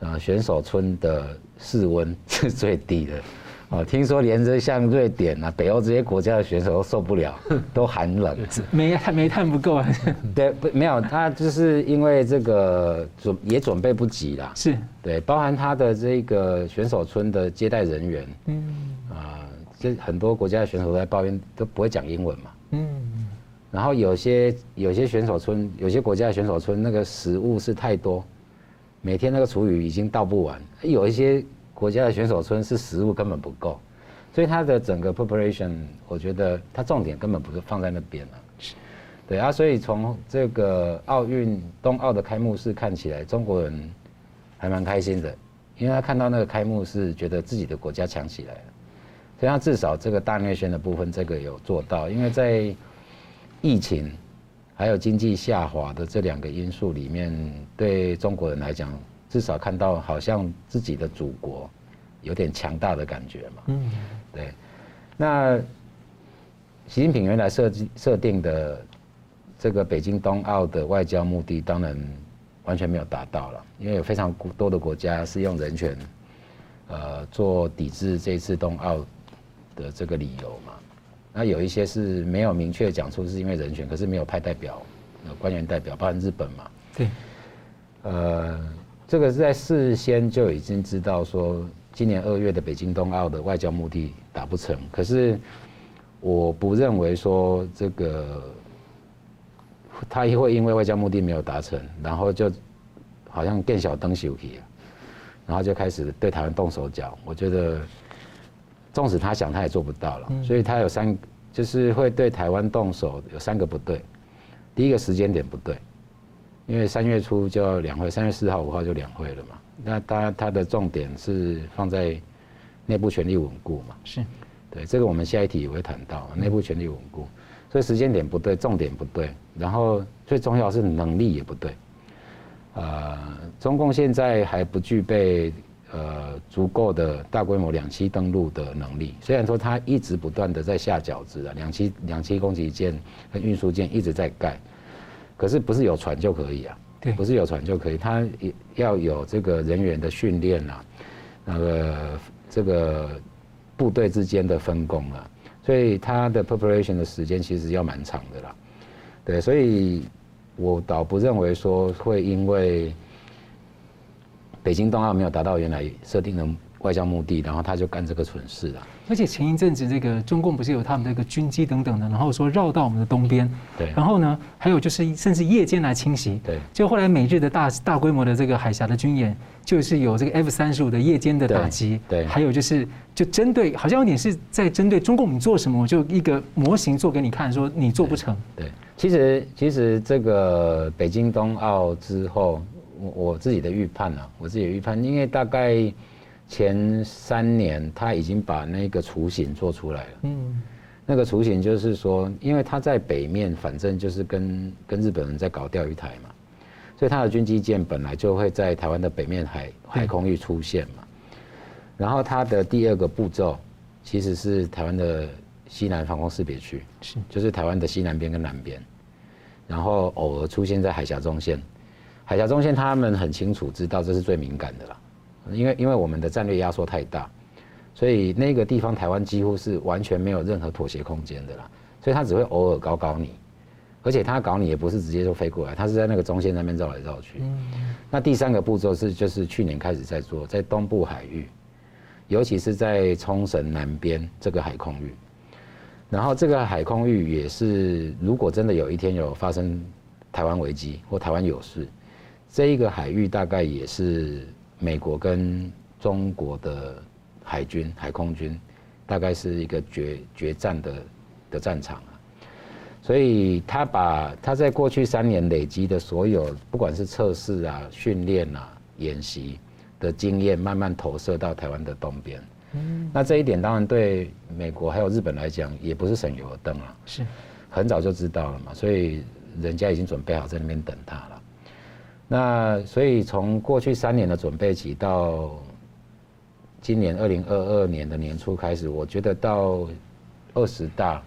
啊，选手村的室温是最低的。哦，听说连着像瑞典啊、北欧这些国家的选手都受不了，都寒冷。煤炭煤炭不够啊？对，不没有，他就是因为这个准也准备不及啦。是对，包含他的这个选手村的接待人员，嗯啊，这很多国家的选手都在抱怨都不会讲英文嘛。嗯，然后有些有些选手村，有些国家的选手村那个食物是太多，每天那个厨余已经倒不完，有一些。国家的选手村是食物根本不够，所以他的整个 preparation，我觉得他重点根本不是放在那边了。对啊，所以从这个奥运冬奥的开幕式看起来，中国人还蛮开心的，因为他看到那个开幕式，觉得自己的国家强起来了。所以他至少这个大内宣的部分，这个有做到，因为在疫情还有经济下滑的这两个因素里面，对中国人来讲。至少看到好像自己的祖国有点强大的感觉嘛。嗯，对。那习近平原来设计设定的这个北京冬奥的外交目的，当然完全没有达到了，因为有非常多的国家是用人权，呃，做抵制这次冬奥的这个理由嘛。那有一些是没有明确讲出是因为人权，可是没有派代表、官员代表，包括日本嘛。对。呃。这个是在事先就已经知道说，今年二月的北京冬奥的外交目的达不成。可是我不认为说这个他也会因为外交目的没有达成，然后就好像更小灯休息，然后就开始对台湾动手脚。我觉得，纵使他想，他也做不到了。所以他有三，就是会对台湾动手，有三个不对。第一个时间点不对，因为三月初就要两会，三月四号、五号就两会了嘛。那他他的重点是放在内部权力稳固嘛？是，对，这个我们下一题也会谈到内部权力稳固。所以时间点不对，重点不对，然后最重要是能力也不对。呃，中共现在还不具备呃足够的大规模两栖登陆的能力。虽然说它一直不断的在下饺子啊，两栖两栖攻击舰和运输舰一直在盖，可是不是有船就可以啊？对，不是有船就可以，它也要有这个人员的训练啊，那个这个部队之间的分工啊。所以它的 preparation 的时间其实要蛮长的啦，对，所以我倒不认为说会因为北京冬奥没有达到原来设定的外交目的，然后他就干这个蠢事了。而且前一阵子这个中共不是有他们的一个军机等等的，然后说绕到我们的东边，对，然后呢，还有就是甚至夜间来侵袭，对，就后来美日的大大规模的这个海峡的军演，就是有这个 F 三十五的夜间的打击，对，还有就是就针对，好像有点是在针对中共你做什么，我就一个模型做给你看，说你做不成。对，其实其实这个北京冬奥之后，我我自己的预判啊，我自己的预判，因为大概。前三年他已经把那个雏形做出来了。嗯，那个雏形就是说，因为他在北面，反正就是跟跟日本人在搞钓鱼台嘛，所以他的军机舰本来就会在台湾的北面海海空域出现嘛。然后他的第二个步骤其实是台湾的西南防空识别区，是就是台湾的西南边跟南边，然后偶尔出现在海峡中线。海峡中线他们很清楚知道这是最敏感的了。因为因为我们的战略压缩太大，所以那个地方台湾几乎是完全没有任何妥协空间的啦，所以他只会偶尔搞搞你，而且他搞你也不是直接就飞过来，他是在那个中线那边绕来绕去。那第三个步骤是就是去年开始在做，在东部海域，尤其是在冲绳南边这个海空域，然后这个海空域也是如果真的有一天有发生台湾危机或台湾有事，这一个海域大概也是。美国跟中国的海军、海空军，大概是一个决决战的的战场啊，所以他把他在过去三年累积的所有，不管是测试啊、训练啊、演习的经验，慢慢投射到台湾的东边。嗯，那这一点当然对美国还有日本来讲，也不是省油的灯啊，是很早就知道了嘛，所以人家已经准备好在那边等他了。那所以从过去三年的准备期到今年二零二二年的年初开始，我觉得到二十大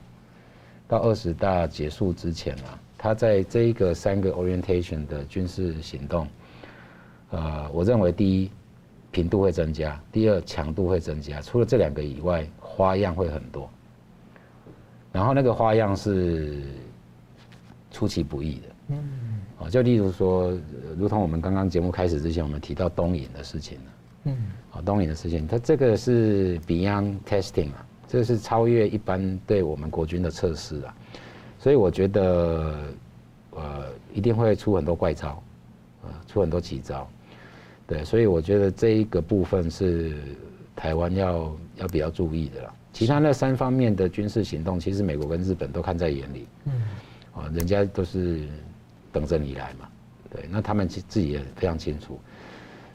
到二十大结束之前啊，他在这一个三个 orientation 的军事行动，呃，我认为第一频度会增加，第二强度会增加。除了这两个以外，花样会很多。然后那个花样是出其不意的。啊，就例如说，如同我们刚刚节目开始之前，我们提到东引的事情，嗯，啊，东引的事情，它这个是 beyond testing 啊，这是超越一般对我们国军的测试啊，所以我觉得，呃，一定会出很多怪招，呃，出很多奇招，对，所以我觉得这一个部分是台湾要要比较注意的啦。其他那三方面的军事行动，其实美国跟日本都看在眼里，嗯，啊，人家都是。等着你来嘛，对，那他们自自己也非常清楚，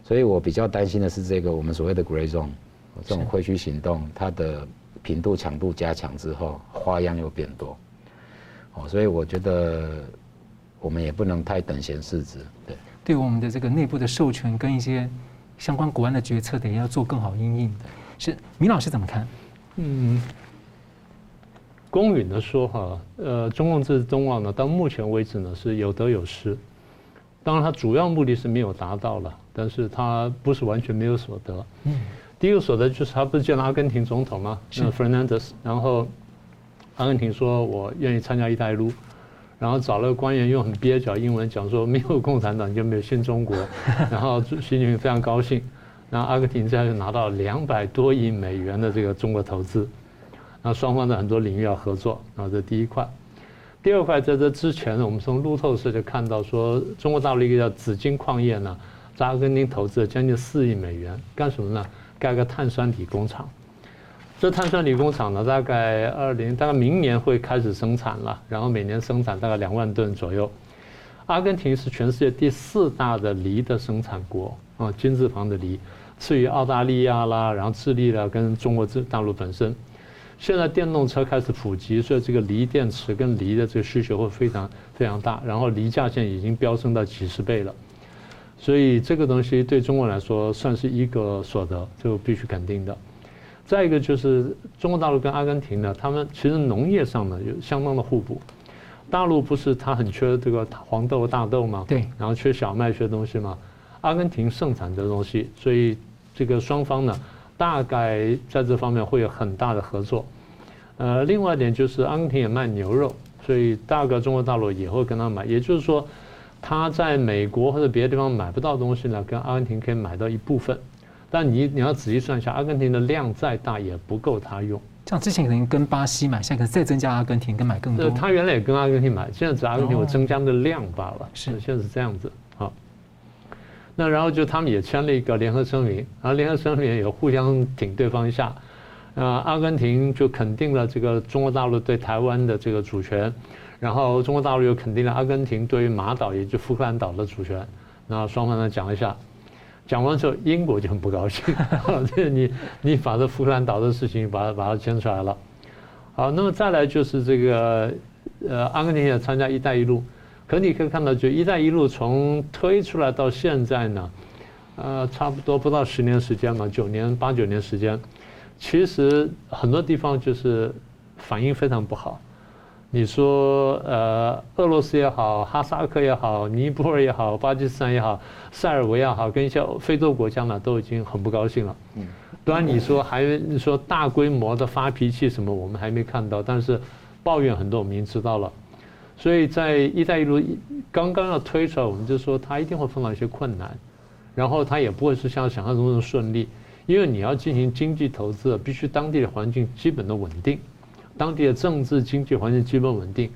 所以我比较担心的是这个我们所谓的 grey zone，这种灰区行动，它的频度强度加强之后，花样又变多，哦，所以我觉得我们也不能太等闲视之，对。对我们的这个内部的授权跟一些相关国安的决策，得要做更好因应的。是，明老师怎么看？嗯。公允的说哈，呃，中共这次冬奥呢，到目前为止呢是有得有失。当然，它主要目的是没有达到了，但是它不是完全没有所得。嗯，第一个所得就是他不是见了阿根廷总统吗？是 Fernandez，然后阿根廷说我愿意参加“一带一路”，然后找了个官员用很蹩脚英文讲说没有共产党就没有新中国，然后习近平非常高兴，然后阿根廷这样就拿到两百多亿美元的这个中国投资。那双方的很多领域要合作，然后这第一块。第二块在这之前呢，我们从路透社就看到说，中国大陆一个叫紫金矿业呢，在阿根廷投资了将近四亿美元，干什么呢？盖个碳酸锂工厂。这碳酸锂工厂呢，大概二零大概明年会开始生产了，然后每年生产大概两万吨左右。阿根廷是全世界第四大的锂的生产国啊，金字旁的锂，次于澳大利亚啦，然后智利啦，跟中国大陆本身。现在电动车开始普及，所以这个锂电池跟锂的这个需求会非常非常大，然后锂价现在已经飙升到几十倍了，所以这个东西对中国来说算是一个所得，就必须肯定的。再一个就是中国大陆跟阿根廷呢，他们其实农业上呢有相当的互补。大陆不是它很缺这个黄豆、大豆吗？对。然后缺小麦、缺东西吗？阿根廷盛产这东西，所以这个双方呢，大概在这方面会有很大的合作。呃，另外一点就是阿根廷也卖牛肉，所以大概中国大陆也会跟他买。也就是说，他在美国或者别的地方买不到东西呢，跟阿根廷可以买到一部分。但你你要仔细算一下，阿根廷的量再大也不够他用。像之前可能跟巴西买，现在可能再增加阿根廷跟买更多。他原来也跟阿根廷买，现在只阿根廷有增加的量罢了。是，现在是这样子。那然后就他们也签了一个联合声明，然后联合声明也互相挺对方一下。啊，阿根廷就肯定了这个中国大陆对台湾的这个主权，然后中国大陆又肯定了阿根廷对于马岛，也就福克兰岛的主权。那双方呢讲一下。讲完之后，英国就很不高兴，这你你把这福克兰岛的事情把它把它牵出来了。好，那么再来就是这个呃，阿根廷也参加“一带一路”，可你可以看到，就“一带一路”从推出来到现在呢，呃，差不多不到十年时间嘛，九年八九年时间，其实很多地方就是反应非常不好。你说呃，俄罗斯也好，哈萨克也好，尼泊尔也好，巴基斯坦也好，塞尔维亚好，跟一些非洲国家呢，都已经很不高兴了。嗯，当然你说还你说大规模的发脾气什么，我们还没看到，但是抱怨很多，我们已经知道了。所以在“一带一路”刚刚要推出来，我们就说它一定会碰到一些困难，然后它也不会是像想象中那么顺利，因为你要进行经济投资，必须当地的环境基本的稳定。当地的政治经济环境基本稳定，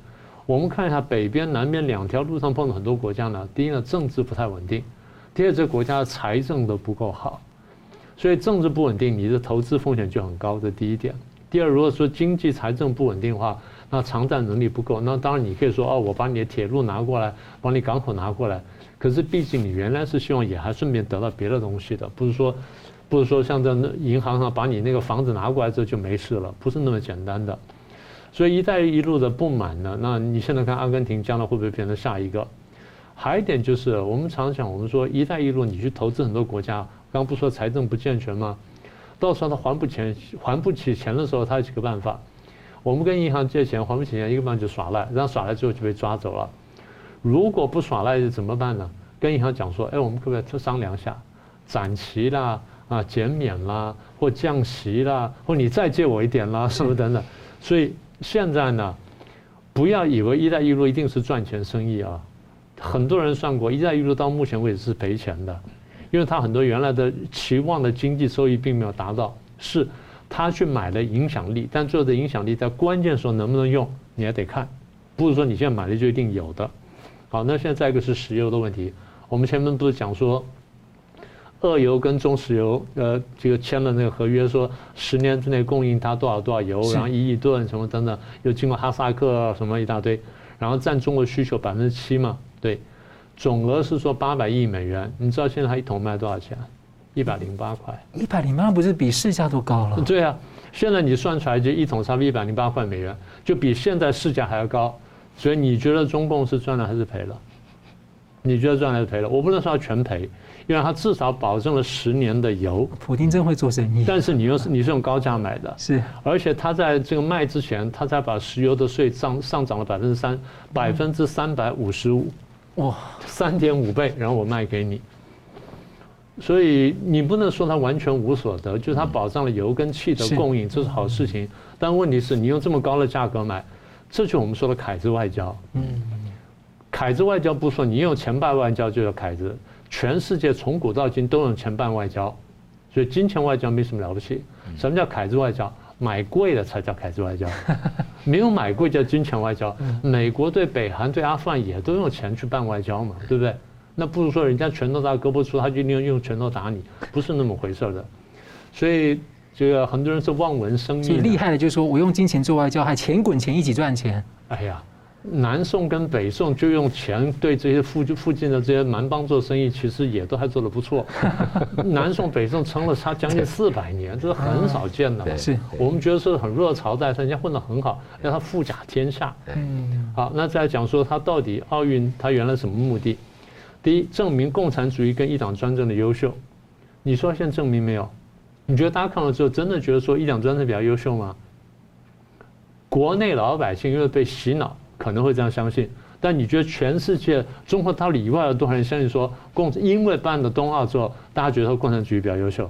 我们看一下北边、南边两条路上碰到很多国家呢。第一呢，政治不太稳定；第二，这个国家的财政都不够好，所以政治不稳定，你的投资风险就很高。这第一点。第二，如果说经济财政不稳定的话，那偿债能力不够，那当然你可以说哦，我把你的铁路拿过来，把你港口拿过来。可是毕竟你原来是希望也还顺便得到别的东西的，不是说。不是说像在那银行上把你那个房子拿过来之后就没事了，不是那么简单的。所以“一带一路”的不满呢，那你现在看阿根廷将来会不会变成下一个？还有一点就是，我们常讲，我们说“一带一路”，你去投资很多国家，刚刚不说财政不健全吗？到时候他还不钱，还不起钱的时候，他有几个办法。我们跟银行借钱还不起钱，一个办法就耍赖，然后耍赖之后就被抓走了。如果不耍赖怎么办呢？跟银行讲说，哎，我们可不可以商量一下，展期啦？啊，减免啦，或降息啦，或你再借我一点啦，什么等等。所以现在呢，不要以为“一带一路”一定是赚钱生意啊。很多人算过，“一带一路”到目前为止是赔钱的，因为它很多原来的期望的经济收益并没有达到，是他去买了影响力，但最后的影响力在关键时候能不能用，你还得看，不是说你现在买了就一定有的。好，那现在再一个是石油的问题，我们前面不是讲说。俄油跟中石油，呃，这个签了那个合约，说十年之内供应它多少多少油，然后一亿吨什么等等，又经过哈萨克什么一大堆，然后占中国需求百分之七嘛，对，总额是说八百亿美元。你知道现在它一桶卖多少钱？一百零八块。一百零八不是比市价都高了？对啊，现在你算出来就一桶差不多一百零八块美元，就比现在市价还要高。所以你觉得中共是赚了还是赔了？你觉得赚还是赔了？我不能说要全赔。因为它至少保证了十年的油，普京真会做生意。但是你又是你是用高价买的，是，而且他在这个卖之前，他才把石油的税上上涨了百分之三，百分之三百五十五，哇，三点五倍，然后我卖给你。所以你不能说他完全无所得，就是他保障了油跟气的供应，这是好事情。但问题是你用这么高的价格买，这就是我们说的凯子外交。嗯，凯子外交不说，你用钱办外交就叫凯子。全世界从古到今都用钱办外交，所以金钱外交没什么了不起。什么叫凯子外交？买贵了才叫凯子外交，没有买贵叫金钱外交。美国对北韩、对阿富汗也都用钱去办外交嘛，对不对？那不如说人家拳头大胳膊粗，他就利用用拳头打你，不是那么回事的。所以这个很多人是望文生义。最厉害的就是说我用金钱做外交，还钱滚钱一起赚钱。哎呀。南宋跟北宋就用钱对这些附附近的这些蛮邦做生意，其实也都还做得不错。南宋北宋撑了差将近四百年，这是很少见的。是我们觉得是很弱的朝代，人家混得很好，让他富甲天下。嗯，好，那再讲说他到底奥运他原来什么目的？第一，证明共产主义跟一党专政的优秀。你说现在证明没有？你觉得大家看了之后真的觉得说一党专政比较优秀吗？国内老百姓因为被洗脑。可能会这样相信，但你觉得全世界中国大陆以外的多少人相信说共因为办了冬奥之后，大家觉得说共产主义比较优秀，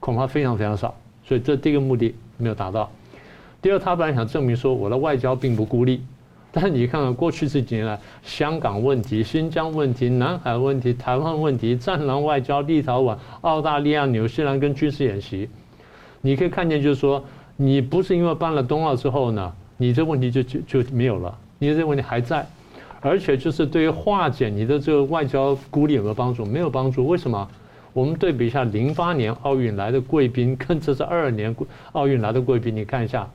恐怕非常非常少。所以这第一个目的没有达到。第二，他本来想证明说我的外交并不孤立，但是你看看过去这几年来，香港问题、新疆问题、南海问题、台湾问题、战狼外交、立陶宛、澳大利亚、纽西兰跟军事演习，你可以看见就是说，你不是因为办了冬奥之后呢，你这问题就就就没有了。你这问题还在，而且就是对于化解你的这个外交孤立有没有帮助？没有帮助。为什么？我们对比一下零八年奥运来的贵宾，跟这是二二年奥运来的贵宾，你看一下，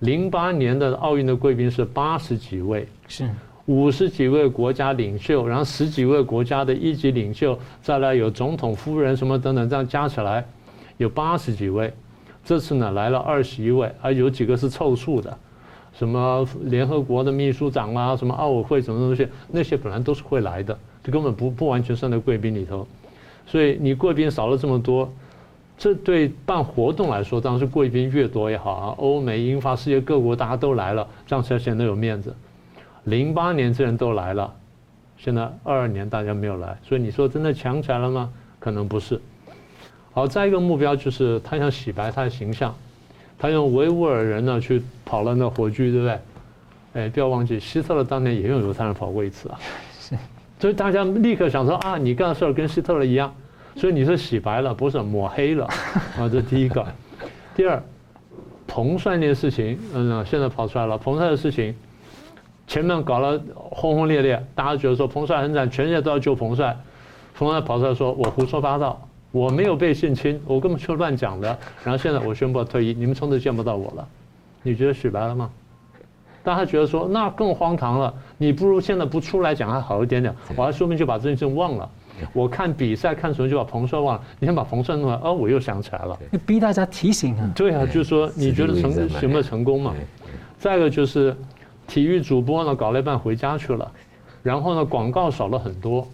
零八年的奥运的贵宾是八十几位，是五十几位国家领袖，然后十几位国家的一级领袖，再来有总统夫人什么等等，这样加起来有八十几位。这次呢来了二十一位，啊有几个是凑数的。什么联合国的秘书长啊，什么奥委会什么东西，那些本来都是会来的，这根本不不完全算在贵宾里头。所以你贵宾少了这么多，这对办活动来说，当然是贵宾越多越好啊。欧美英法世界各国大家都来了，这样才显得有面子。零八年这人都来了，现在二二年大家没有来，所以你说真的强起来了吗？可能不是。好，再一个目标就是他想洗白他的形象。他用维吾尔人呢去跑了那火炬，对不对？哎，不要忘记，希特勒当年也用犹太人跑过一次啊。是，所以大家立刻想说啊，你干的事儿跟希特勒一样，所以你是洗白了，不是抹黑了 啊。这第一个。第二，彭帅那事情，嗯，现在跑出来了。彭帅的事情，前面搞了轰轰烈烈，大家觉得说彭帅很惨，全世界都要救彭帅。彭帅跑出来说，我胡说八道。我没有被性侵，我根本就乱讲的。然后现在我宣布退役，你们从此见不到我了。你觉得洗白了吗？大家觉得说那更荒唐了。你不如现在不出来讲还好一点点。我还说不定就把这件事忘了。我看比赛看什么就把彭帅忘了。你先把彭帅弄来，哦，我又想起来了。你逼大家提醒啊。对啊，就是说你觉得成有没有成功嘛？再一个就是体育主播呢搞了一半回家去了，然后呢广告少了很多。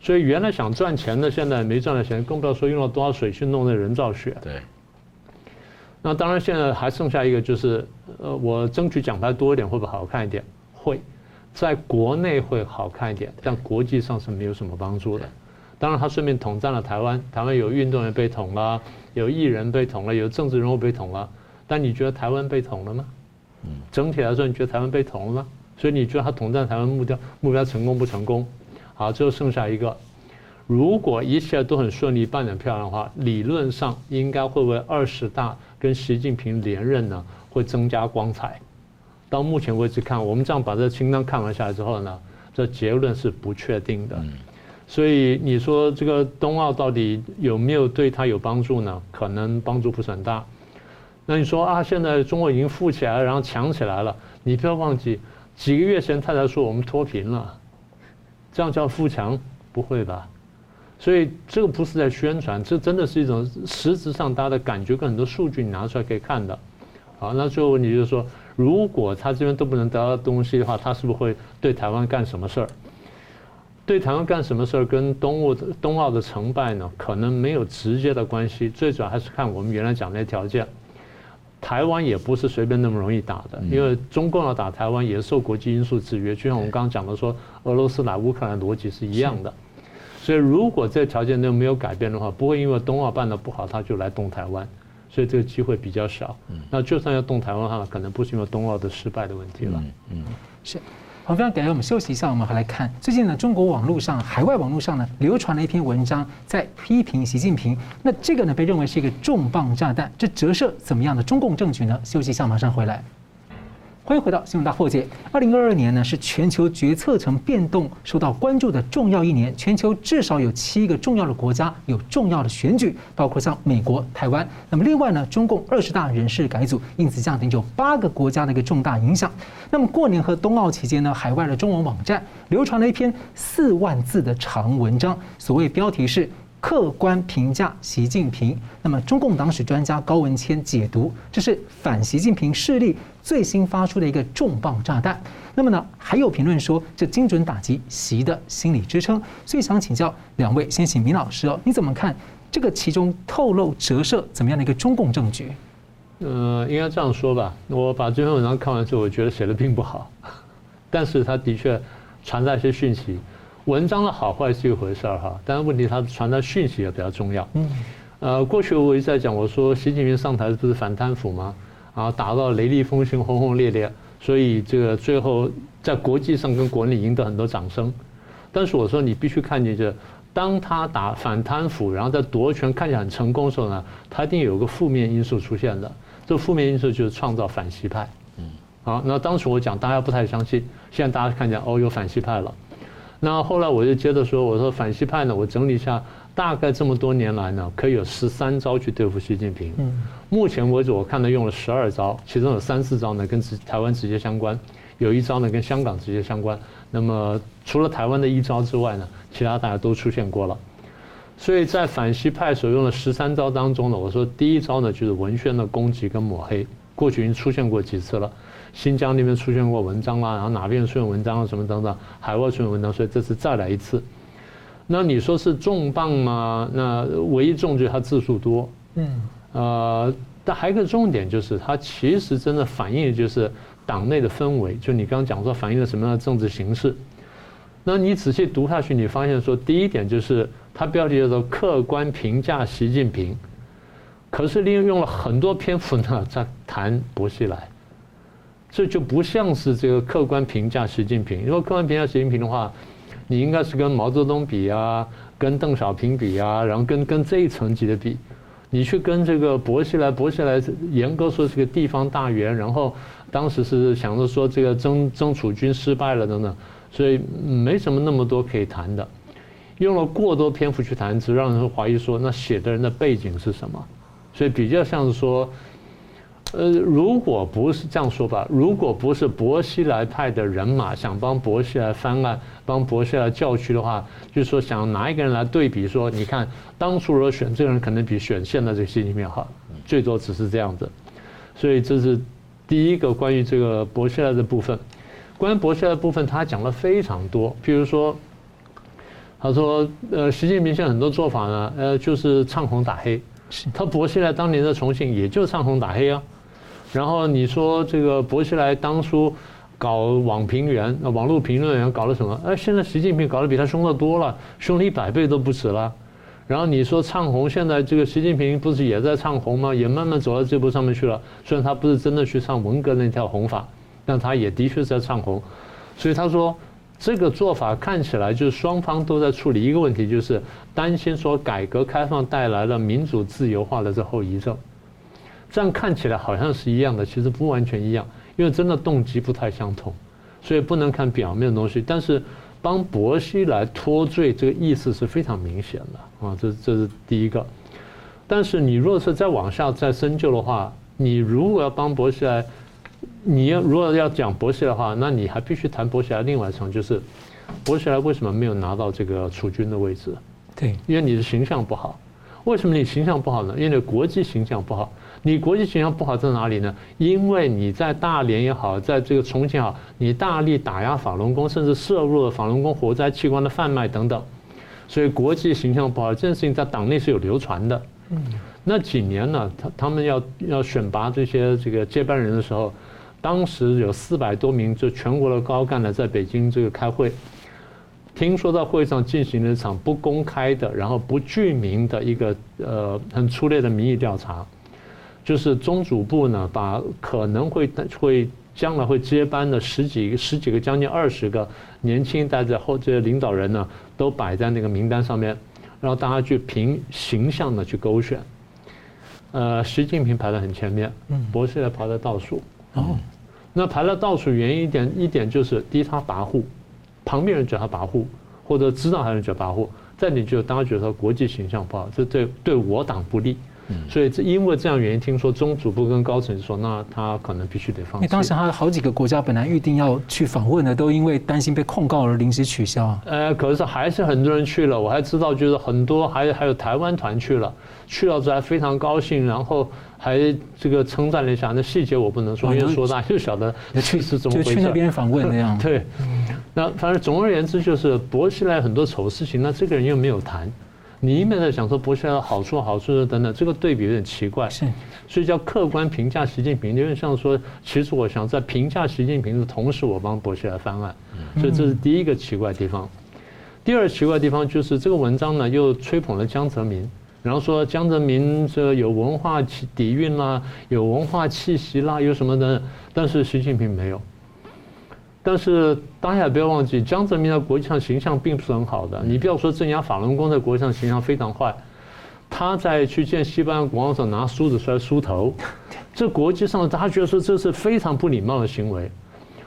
所以原来想赚钱的，现在没赚到钱，更不要说用了多少水去弄那人造雪。对。那当然，现在还剩下一个，就是呃，我争取奖牌多一点，会不会好看一点？会，在国内会好看一点，但国际上是没有什么帮助的。当然，他顺便统战了台湾，台湾有运动员被捅了，有艺人被捅了，有政治人物被捅了。但你觉得台湾被捅了吗？嗯。整体来说，你觉得台湾被捅了吗？所以你觉得他统战台湾目标目标成功不成功？好，最后剩下一个，如果一切都很顺利，办得漂亮的话，理论上应该会为二十大跟习近平连任呢，会增加光彩。到目前为止看，我们这样把这清单看完下来之后呢，这结论是不确定的。所以你说这个冬奥到底有没有对他有帮助呢？可能帮助不是很大。那你说啊，现在中国已经富起来了，然后强起来了，你不要忘记，几个月前他才说我们脱贫了。这样叫富强？不会吧？所以这个不是在宣传，这真的是一种实质上大家的感觉，跟很多数据你拿出来可以看的。好，那最后问题就是说，如果他这边都不能得到东西的话，他是不是会对台湾干什么事儿？对台湾干什么事儿跟冬奥的冬奥的成败呢？可能没有直接的关系，最主要还是看我们原来讲那些条件。台湾也不是随便那么容易打的，因为中共要打台湾也是受国际因素制约，就像我们刚刚讲的说，俄罗斯打乌克兰逻辑是一样的。所以如果这条件都没有改变的话，不会因为冬奥办得不好他就来动台湾，所以这个机会比较少。那就算要动台湾的话，可能不是因为冬奥的失败的问题了。嗯，是。好，非常感谢我们休息一下，我们回来看最近呢，中国网络上、海外网络上呢，流传了一篇文章，在批评习近平。那这个呢，被认为是一个重磅炸弹，这折射怎么样的中共政局呢？休息一下，马上回来。欢迎回到新闻大破解。二零二二年呢，是全球决策层变动受到关注的重要一年。全球至少有七个重要的国家有重要的选举，包括像美国、台湾。那么另外呢，中共二十大人事改组，因此降定就八个国家的一个重大影响。那么过年和冬奥期间呢，海外的中文网站流传了一篇四万字的长文章，所谓标题是。客观评价习近平，那么中共党史专家高文谦解读，这是反习近平势力最新发出的一个重磅炸弹。那么呢，还有评论说，这精准打击习的心理支撑。所以想请教两位，先请明老师哦，你怎么看这个其中透露折射怎么样的一个中共政局？呃，应该这样说吧，我把这篇文章看完之后，我觉得写的并不好，但是他的确传达一些讯息。文章的好坏是一回事儿哈，但是问题它传达讯息也比较重要。嗯，呃，过去我一直在讲，我说习近平上台不是反贪腐吗？然后，打到雷厉风行、轰轰烈烈，所以这个最后在国际上跟国内赢得很多掌声。但是我说你必须看见，就是当他打反贪腐，然后在夺权看起来很成功的时候呢，他一定有个负面因素出现的。这负面因素就是创造反西派。嗯，好，那当时我讲大家不太相信，现在大家看见哦，有反西派了。那后来我就接着说，我说反西派呢，我整理一下，大概这么多年来呢，可以有十三招去对付习近平。嗯，目前为止我看到用了十二招，其中有三四招呢跟直台湾直接相关，有一招呢跟香港直接相关。那么除了台湾的一招之外呢，其他大家都出现过了。所以在反西派所用的十三招当中呢，我说第一招呢就是文宣的攻击跟抹黑，过去已经出现过几次了。新疆那边出现过文章啊，然后哪边出现文章啊，什么等等，海外出现文章，所以这次再来一次。那你说是重磅吗？那唯一重就是它字数多，嗯，呃，但还有一个重点就是它其实真的反映的就是党内的氛围，就你刚刚讲说反映了什么样的政治形势。那你仔细读下去，你发现说第一点就是它标题叫做“客观评价习近平”，可是利用用了很多篇幅呢在谈薄熙来。这就不像是这个客观评价习近平。如果客观评价习近平的话，你应该是跟毛泽东比啊，跟邓小平比啊，然后跟跟这一层级的比。你去跟这个薄熙来，薄熙来严格说是个地方大员，然后当时是想着说这个征征楚军失败了等等，所以没什么那么多可以谈的。用了过多篇幅去谈，只让人怀疑说那写的人的背景是什么。所以比较像是说。呃，如果不是这样说吧，如果不是薄熙来派的人马想帮薄熙来翻案、帮薄熙来叫屈的话，就是说想拿一个人来对比，说你看当初如果选这个人，可能比选现在这个习近平好，最多只是这样子。所以这是第一个关于这个薄熙来的部分。关于薄熙来的部分，他讲了非常多，譬如说，他说，呃，习近平现在很多做法呢，呃，就是唱红打黑。他薄熙来当年在重庆也就唱红打黑啊。然后你说这个薄熙来当初搞网评员、网络评论员搞了什么？哎，现在习近平搞得比他凶得多了，凶了一百倍都不止了。然后你说唱红，现在这个习近平不是也在唱红吗？也慢慢走到这步上面去了。虽然他不是真的去唱文革那条红法，但他也的确是在唱红。所以他说这个做法看起来就是双方都在处理一个问题，就是担心说改革开放带来了民主自由化的这后遗症。这样看起来好像是一样的，其实不完全一样，因为真的动机不太相同，所以不能看表面的东西。但是帮薄熙来脱罪，这个意思是非常明显的啊，这这是第一个。但是你若是再往下再深究的话，你如果要帮薄熙来，你要如果要讲薄熙来的话，那你还必须谈薄熙来另外一层，就是薄熙来为什么没有拿到这个储君的位置？对，因为你的形象不好。为什么你形象不好呢？因为你国际形象不好。你国际形象不好在哪里呢？因为你在大连也好，在这个重庆也好，你大力打压法轮功，甚至涉入了法轮功活摘器官的贩卖等等，所以国际形象不好。这件事情在党内是有流传的。嗯，那几年呢，他他们要要选拔这些这个接班人的时候，当时有四百多名就全国的高干呢，在北京这个开会。听说在会上进行了一场不公开的，然后不具名的一个呃很粗略的民意调查，就是中组部呢把可能会会将来会接班的十几十几个将近二十个年轻一代的后这些领导人呢都摆在那个名单上面，然后大家去凭形象的去勾选，呃，习近平排在很前面，嗯薄熙来排在倒数。哦，那排在倒数原因一点一点就是，第一他跋扈，旁边人觉得他跋扈，或者知道他人觉得跋扈，再你就大家觉得他国际形象不好，这对对我党不利。所以，这因为这样原因，听说中组部跟高层说，那他可能必须得放弃。当时他好几个国家本来预定要去访问的，都因为担心被控告而临时取消。呃，可是还是很多人去了。我还知道，就是很多还还有台湾团去了，去了之后还非常高兴，然后还这个称赞了一下。那细节我不能说，因为说大 就晓得去是怎么回事。就去那边访问那样。对，那反正总而言之，就是薄熙来很多丑事情，那这个人又没有谈。你一面在想说薄熙来的好处、好处等等，这个对比有点奇怪，是，所以叫客观评价习近平，有点像说，其实我想在评价习近平的同时，我帮薄熙来翻案，所以这是第一个奇怪的地方。第二奇怪的地方就是这个文章呢，又吹捧了江泽民，然后说江泽民这有文化底蕴啦，有文化气息啦，有什么的，但是习近平没有。但是大家也不要忘记，江泽民在国际上形象并不是很好的。你不要说镇压法轮功在国际上形象非常坏，他在去见西班牙国王时拿梳子出来梳头，这国际上大家觉得说这是非常不礼貌的行为。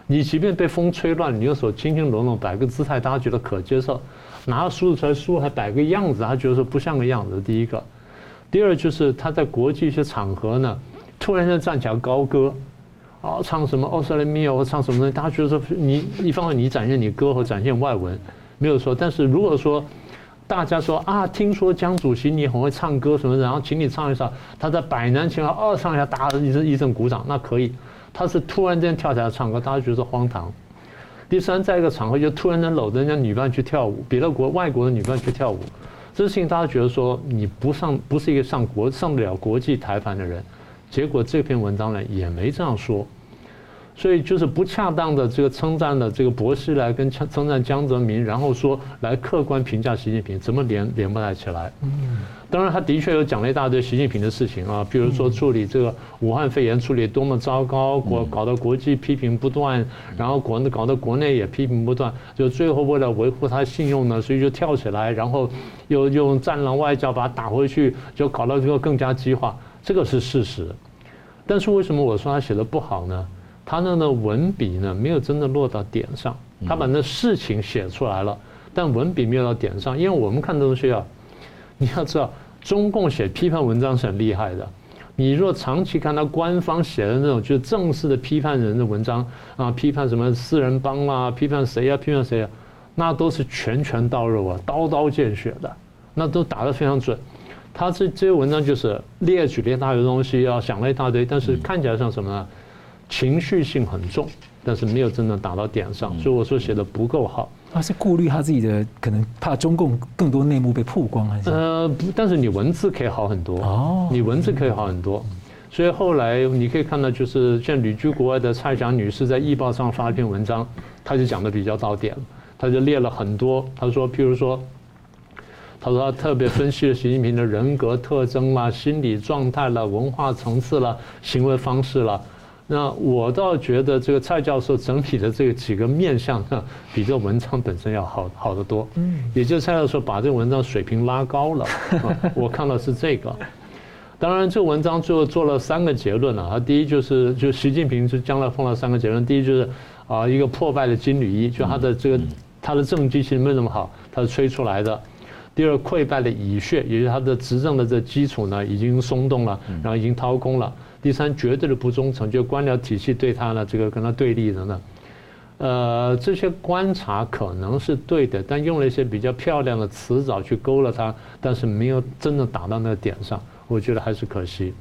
你即便被风吹乱，你用手轻轻拢拢，摆个姿态，大家觉得可接受。拿梳子出来梳还摆个样子，他觉得说不像个样子。第一个，第二就是他在国际一些场合呢，突然间站起来高歌。哦，唱什么《奥斯雷米亚》或唱什么东西，大家觉得说你一方面你展现你歌和展现外文没有错，但是如果说大家说啊，听说江主席你很会唱歌什么，然后请你唱一首，他在百难情况二唱一下，大家一阵一阵鼓掌，那可以。他是突然间跳起来唱歌，大家觉得荒唐。第三，在一个场合就突然间搂着人家女伴去跳舞，别的国外国的女伴去跳舞，这事情大家觉得说你不上不是一个上国上得了国际台盘的人。结果这篇文章呢也没这样说，所以就是不恰当的这个称赞的这个薄熙来跟称称赞江泽民，然后说来客观评价习近平，怎么连连不太起来？嗯，当然他的确有讲了一大堆习近平的事情啊，比如说处理这个武汉肺炎处理多么糟糕，国搞得国际批评不断，然后国内搞得国内也批评不断，就最后为了维护他信用呢，所以就跳起来，然后又用战狼外交把他打回去，就搞到最后更加激化。这个是事实，但是为什么我说他写的不好呢？他那个文笔呢，没有真的落到点上。他把那事情写出来了，但文笔没有到点上。因为我们看东西啊，你要知道，中共写批判文章是很厉害的。你若长期看他官方写的那种，就是正式的批判人的文章啊，批判什么四人帮啊，批判谁啊，批判谁啊，那都是拳拳到肉啊，刀刀见血的，那都打得非常准。他这这些文章就是列举了一大堆东西，要想了一大堆，但是看起来像什么呢？情绪性很重，但是没有真的打到点上，所以我说写的不够好。他是顾虑他自己的，可能怕中共更多内幕被曝光还是？呃，但是你文字可以好很多哦，你文字可以好很多，所以后来你可以看到，就是像旅居国外的蔡翔女士在《易报》上发一篇文章，她就讲的比较到点，她就列了很多，她说，譬如说。他说他特别分析了习近平的人格特征啦、心理状态啦、文化层次啦、行为方式啦。那我倒觉得这个蔡教授整体的这个几个面相呢，比这个文章本身要好好得多。嗯，也就是蔡教授把这个文章水平拉高了。我看到是这个。当然，这个文章最后做了三个结论啊。他第一就是，就习近平是将来碰到三个结论。第一就是啊，一个破败的金缕衣，就他的这个他的政绩其实没那么好，他是吹出来的。第二，溃败的蚁穴，也就是他的执政的这基础呢，已经松动了，然后已经掏空了。第三，绝对的不忠诚，就官僚体系对他呢，这个跟他对立的呢，呃，这些观察可能是对的，但用了一些比较漂亮的词藻去勾勒他，但是没有真的打到那个点上，我觉得还是可惜。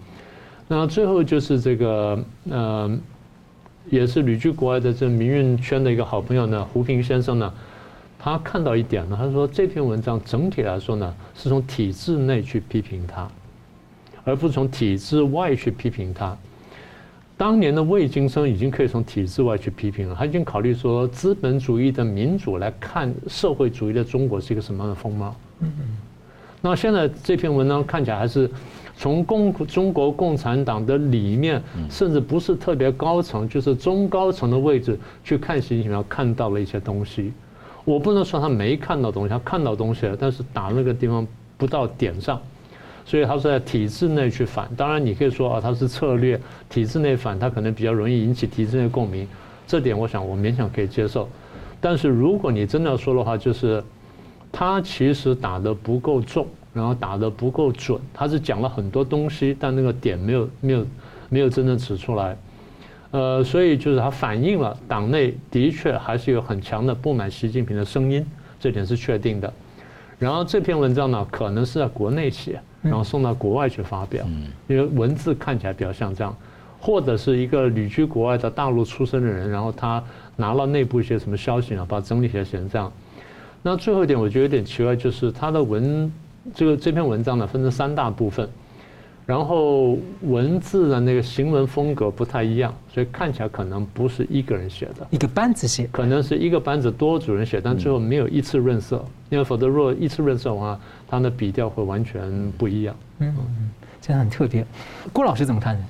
那最后就是这个，呃，也是旅居国外的这民运圈的一个好朋友呢，胡平先生呢。他看到一点呢，他说这篇文章整体来说呢，是从体制内去批评他，而不是从体制外去批评他。当年的魏京生已经可以从体制外去批评了，他已经考虑说资本主义的民主来看社会主义的中国是一个什么样的风貌。嗯嗯。那现在这篇文章看起来还是从共中国共产党的里面，甚至不是特别高层，就是中高层的位置去看习近平，看到了一些东西。我不能说他没看到东西，他看到东西了，但是打那个地方不到点上。所以他是在体制内去反。当然，你可以说啊，他是策略，体制内反，他可能比较容易引起体制内共鸣，这点我想我勉强可以接受。但是如果你真的要说的话，就是他其实打得不够重，然后打得不够准，他是讲了很多东西，但那个点没有没有没有真正指出来。呃，所以就是它反映了党内的确还是有很强的不满习近平的声音，这点是确定的。然后这篇文章呢，可能是在国内写，然后送到国外去发表，因为文字看起来比较像这样，或者是一个旅居国外的大陆出生的人，然后他拿了内部一些什么消息啊，把它整理起来写成这样。那最后一点我觉得有点奇怪，就是他的文这个这篇文章呢，分成三大部分。然后文字的那个行文风格不太一样，所以看起来可能不是一个人写的，一个班子写，可能是一个班子多组人写，但最后没有一次润色，因为否则如果依次润色的话，他的笔调会完全不一样。嗯嗯，这样很特别。郭老师怎么看呢？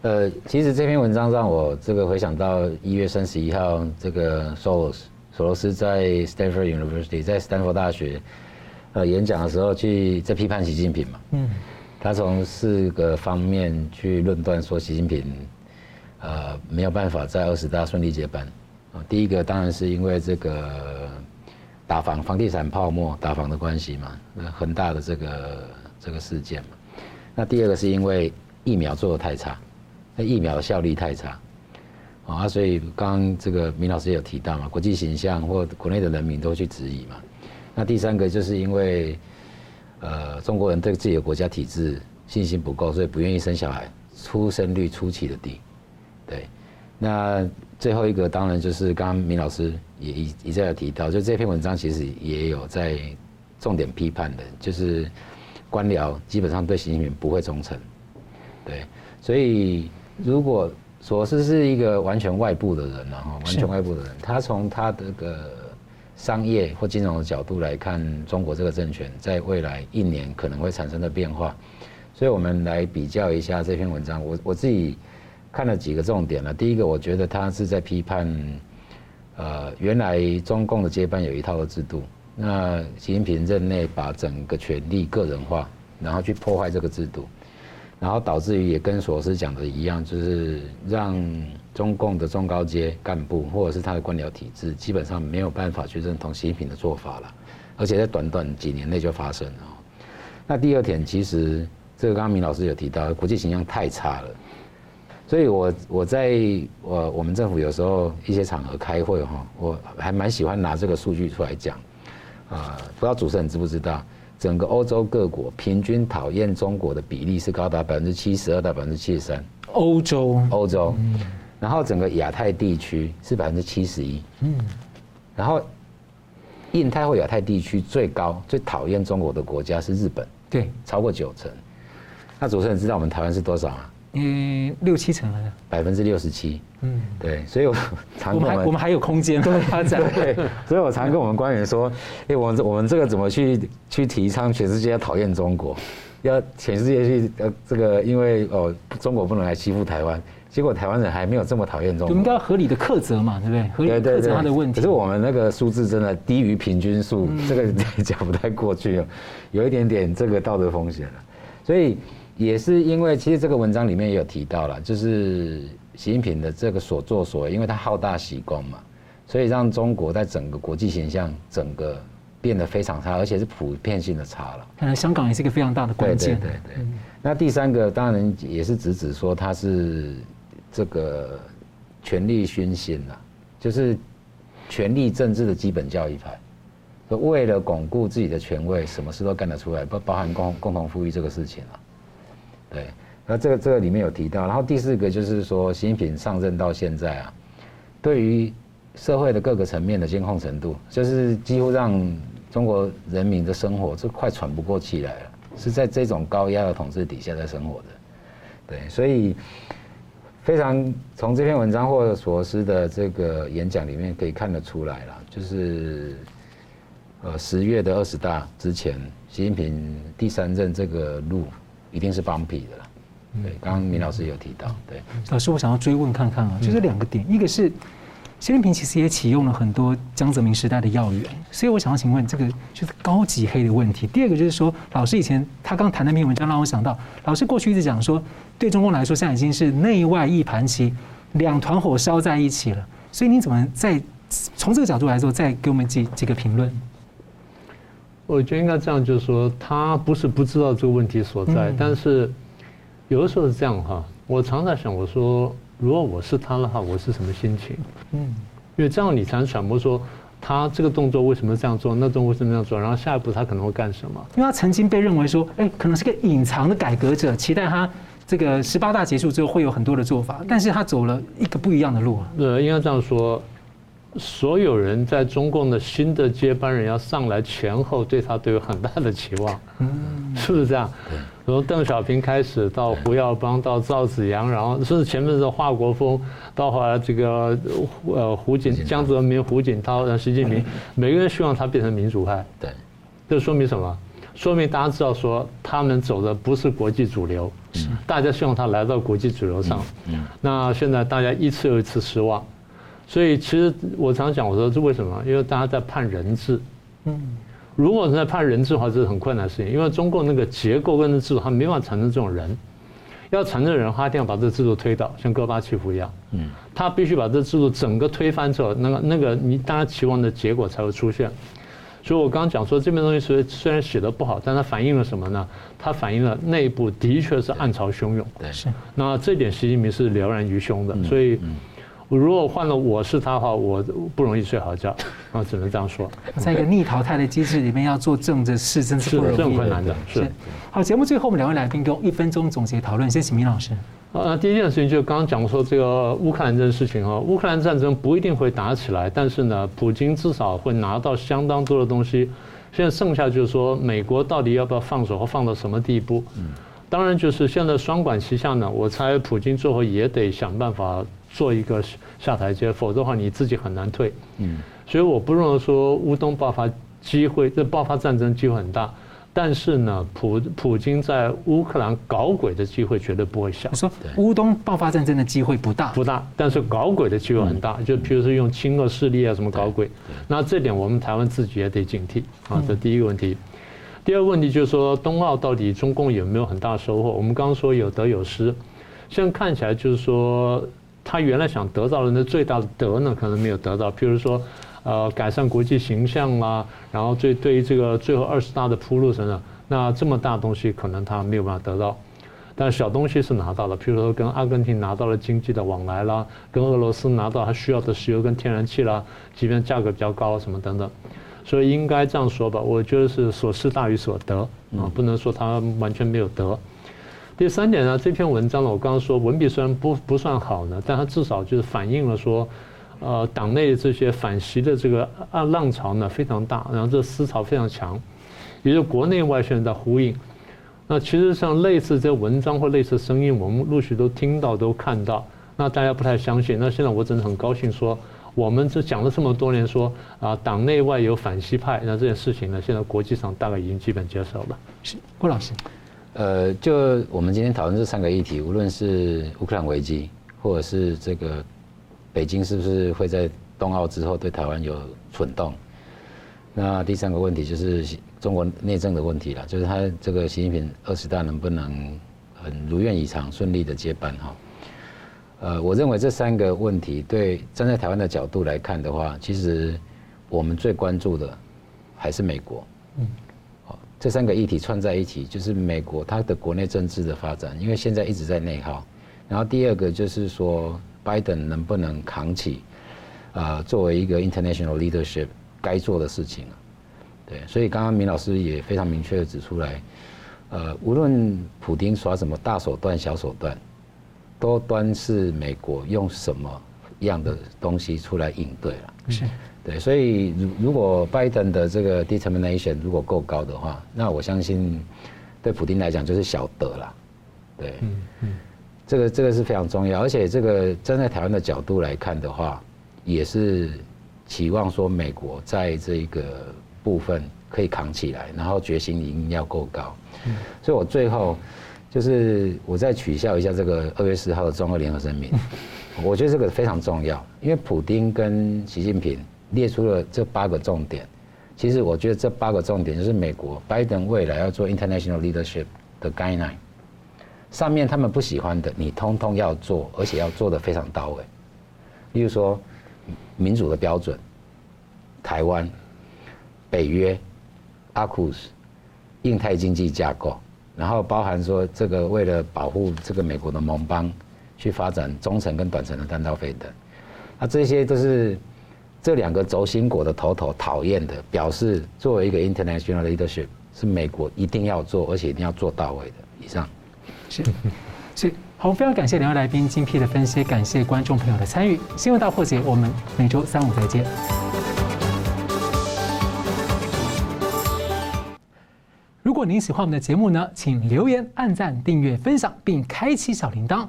呃，其实这篇文章让我这个回想到一月三十一号，这个索罗斯索罗斯在 Stanford University 在斯坦福大学呃演讲的时候，去在批判习近平嘛。嗯。他从四个方面去论断说，习近平，呃，没有办法在二十大顺利接班。啊，第一个当然是因为这个打房、房地产泡沫、打房的关系嘛，很大的这个这个事件嘛。那第二个是因为疫苗做的太差，那疫苗的效力太差，啊，所以刚刚这个明老师也有提到嘛，国际形象或国内的人民都去质疑嘛。那第三个就是因为。呃，中国人对自己的国家体制信心不够，所以不愿意生小孩，出生率出奇的低。对，那最后一个当然就是刚刚明老师也一一再有提到，就这篇文章其实也有在重点批判的，就是官僚基本上对习近平不会忠诚。对，所以如果索斯是一个完全外部的人，然后完全外部的人，他从他的个。商业或金融的角度来看，中国这个政权在未来一年可能会产生的变化，所以我们来比较一下这篇文章。我我自己看了几个重点了。第一个，我觉得他是在批判，呃，原来中共的接班有一套的制度，那习近平任内把整个权力个人化，然后去破坏这个制度。然后导致于也跟索斯讲的一样，就是让中共的中高阶干部或者是他的官僚体制，基本上没有办法去认同习近平的做法了，而且在短短几年内就发生了。那第二点，其实这个刚刚明老师有提到，国际形象太差了，所以我我在我我们政府有时候一些场合开会哈，我还蛮喜欢拿这个数据出来讲，啊，不知道主持人知不知道？整个欧洲各国平均讨厌中国的比例是高达百分之七十二到百分之七十三。欧洲，欧洲，然后整个亚太地区是百分之七十一。嗯，然后印太或亚太地区最高最讨厌中国的国家是日本，对，超过九成。那主持人知道我们台湾是多少吗？嗯，六七成了，百分之六十七。嗯，对，所以我常我们还我们还有空间 发展。对，所以我常跟我们官员说，哎，我们我们这个怎么去去提倡全世界要讨厌中国，要全世界去呃这个，因为哦中国不能来欺负台湾，结果台湾人还没有这么讨厌中国。我们应该要合理的苛责嘛，对不对？合理的克责他的问题。可是我们那个数字真的低于平均数，这个 讲不太过去，有一点点这个道德风险了，所以。也是因为，其实这个文章里面也有提到了，就是习近平的这个所作所为，因为他好大喜功嘛，所以让中国在整个国际形象整个变得非常差，而且是普遍性的差了。看来香港也是一个非常大的关键。对对对，对。那第三个当然也是直指说他是这个权力熏心了，就是权力政治的基本教义派，为了巩固自己的权位，什么事都干得出来，不包含共共同富裕这个事情了。对，那这个这个里面有提到，然后第四个就是说，习近平上任到现在啊，对于社会的各个层面的监控程度，就是几乎让中国人民的生活是快喘不过气来了，是在这种高压的统治底下在生活的。对，所以非常从这篇文章或者索斯的这个演讲里面可以看得出来了，就是呃十月的二十大之前，习近平第三任这个路。一定是帮屁的了，对，刚刚明老师有提到，对，老师，我想要追问看看啊，就是两个点，一个是习近平其实也启用了很多江泽民时代的要员，所以我想要请问，这个就是高级黑的问题。第二个就是说，老师以前他刚谈那篇文章让我想到，老师过去一直讲说，对中共来说现在已经是内外一盘棋，两团火烧在一起了。所以你怎么在从这个角度来说，再给我们几几个评论？我觉得应该这样，就是说他不是不知道这个问题所在，但是有的时候是这样哈。我常在想，我说。如果我是他的话，我是什么心情？嗯，因为这样你才能揣摩说他这个动作为什么这样做，那动作为什么这样做，然后下一步他可能会干什么？因为他曾经被认为说，哎，可能是个隐藏的改革者，期待他这个十八大结束之后会有很多的做法，但是他走了一个不一样的路啊。对，应该这样说，所有人在中共的新的接班人要上来前后，对他都有很大的期望，嗯，是不是这样？从邓小平开始，到胡耀邦，到赵紫阳，然后甚至前面是华国锋，到后来这个呃胡锦、江泽民、胡锦涛，然习近平，每个人希望他变成民主派。对，这说明什么？说明大家知道说他们走的不是国际主流，大家希望他来到国际主流上。那现在大家一次又一次失望，所以其实我常讲，我说这为什么？因为大家在判人治。嗯。如果是在判人治的话，这是很困难的事情，因为中共那个结构跟那制度，它没办法产生这种人。要产生人，他一定要把这个制度推倒，像戈巴契夫一样。嗯，他必须把这个制度整个推翻之后，那个那个你大家期望的结果才会出现。所以我刚刚讲说，这篇东西虽虽然写的不好，但它反映了什么呢？它反映了内部的确是暗潮汹涌。对，是。那这点习近平是了然于胸的，所以。如果换了我是他的话，我不容易睡好觉，啊，只能这样说。在一个逆淘汰的机制里面，要做正的事，真是不容易。是很困难的。是。好，节目最后我们两位来宾用一分钟总结讨论。先请明老师。啊，第一件事情就是刚刚讲说这个乌克兰这件事情啊，乌克兰战争不一定会打起来，但是呢，普京至少会拿到相当多的东西。现在剩下就是说，美国到底要不要放手，或放到什么地步？嗯。当然，就是现在双管齐下呢，我猜普京最后也得想办法。做一个下台阶，否则的话你自己很难退。嗯，所以我不认为说乌东爆发机会，这爆发战争机会很大。但是呢，普普京在乌克兰搞鬼的机会绝对不会小。说乌东爆发战争的机会不大，不大，但是搞鬼的机会很大。就比如说用亲俄势力啊什么搞鬼，那这点我们台湾自己也得警惕啊。这第一个问题。第二个问题就是说冬奥到底中共有没有很大收获？我们刚刚说有得有失，现在看起来就是说。他原来想得到的那最大的德呢，可能没有得到。譬如说，呃，改善国际形象啦，然后最对于这个最后二十大的铺路等等，那这么大东西可能他没有办法得到。但小东西是拿到了，譬如说跟阿根廷拿到了经济的往来啦，跟俄罗斯拿到他需要的石油跟天然气啦，即便价格比较高什么等等。所以应该这样说吧，我觉得是所失大于所得啊，不能说他完全没有得。第三点呢，这篇文章呢，我刚刚说文笔虽然不不算好呢，但它至少就是反映了说，呃，党内这些反习的这个啊浪潮呢非常大，然后这思潮非常强，也就国内外现在在呼应。那其实像类似这文章或类似声音，我们陆续都听到都看到，那大家不太相信。那现在我真的很高兴说，我们这讲了这么多年说啊，党内外有反习派，那这件事情呢，现在国际上大概已经基本接受了。是郭老师。呃，就我们今天讨论这三个议题，无论是乌克兰危机，或者是这个北京是不是会在冬奥之后对台湾有蠢动，那第三个问题就是中国内政的问题了，就是他这个习近平二十大能不能很如愿以偿、顺利的接班哈？呃，我认为这三个问题对站在台湾的角度来看的话，其实我们最关注的还是美国。嗯。这三个议题串在一起，就是美国它的国内政治的发展，因为现在一直在内耗。然后第二个就是说，拜登能不能扛起，啊，作为一个 international leadership 该做的事情。对，所以刚刚明老师也非常明确的指出来，呃，无论普丁耍什么大手段、小手段，都端是美国用什么样的东西出来应对了。是。对，所以如如果拜登的这个 determination 如果够高的话，那我相信对普丁来讲就是小德了。对，嗯嗯，这个这个是非常重要，而且这个站在台湾的角度来看的话，也是期望说美国在这个部分可以扛起来，然后决心一定要够高。嗯，所以我最后就是我再取笑一下这个二月四号的中俄联合声明，我觉得这个非常重要，因为普丁跟习近平列出了这八个重点。其实我觉得这八个重点就是美国拜登未来要做 international leadership 的 guideline，上面他们不喜欢的，你通通要做，而且要做得非常到位。例如说民主的标准，台湾、北约、AUKUS、印太经济架构。然后包含说，这个为了保护这个美国的盟邦，去发展中程跟短程的弹道飞弹，那这些都是这两个轴心国的头头讨厌的，表示作为一个 international leadership，是美国一定要做，而且一定要做到位的。以上，是是好，非常感谢两位来宾精辟的分析，感谢观众朋友的参与。新闻大破解，我们每周三五再见。如果您喜欢我们的节目呢，请留言、按赞、订阅、分享，并开启小铃铛。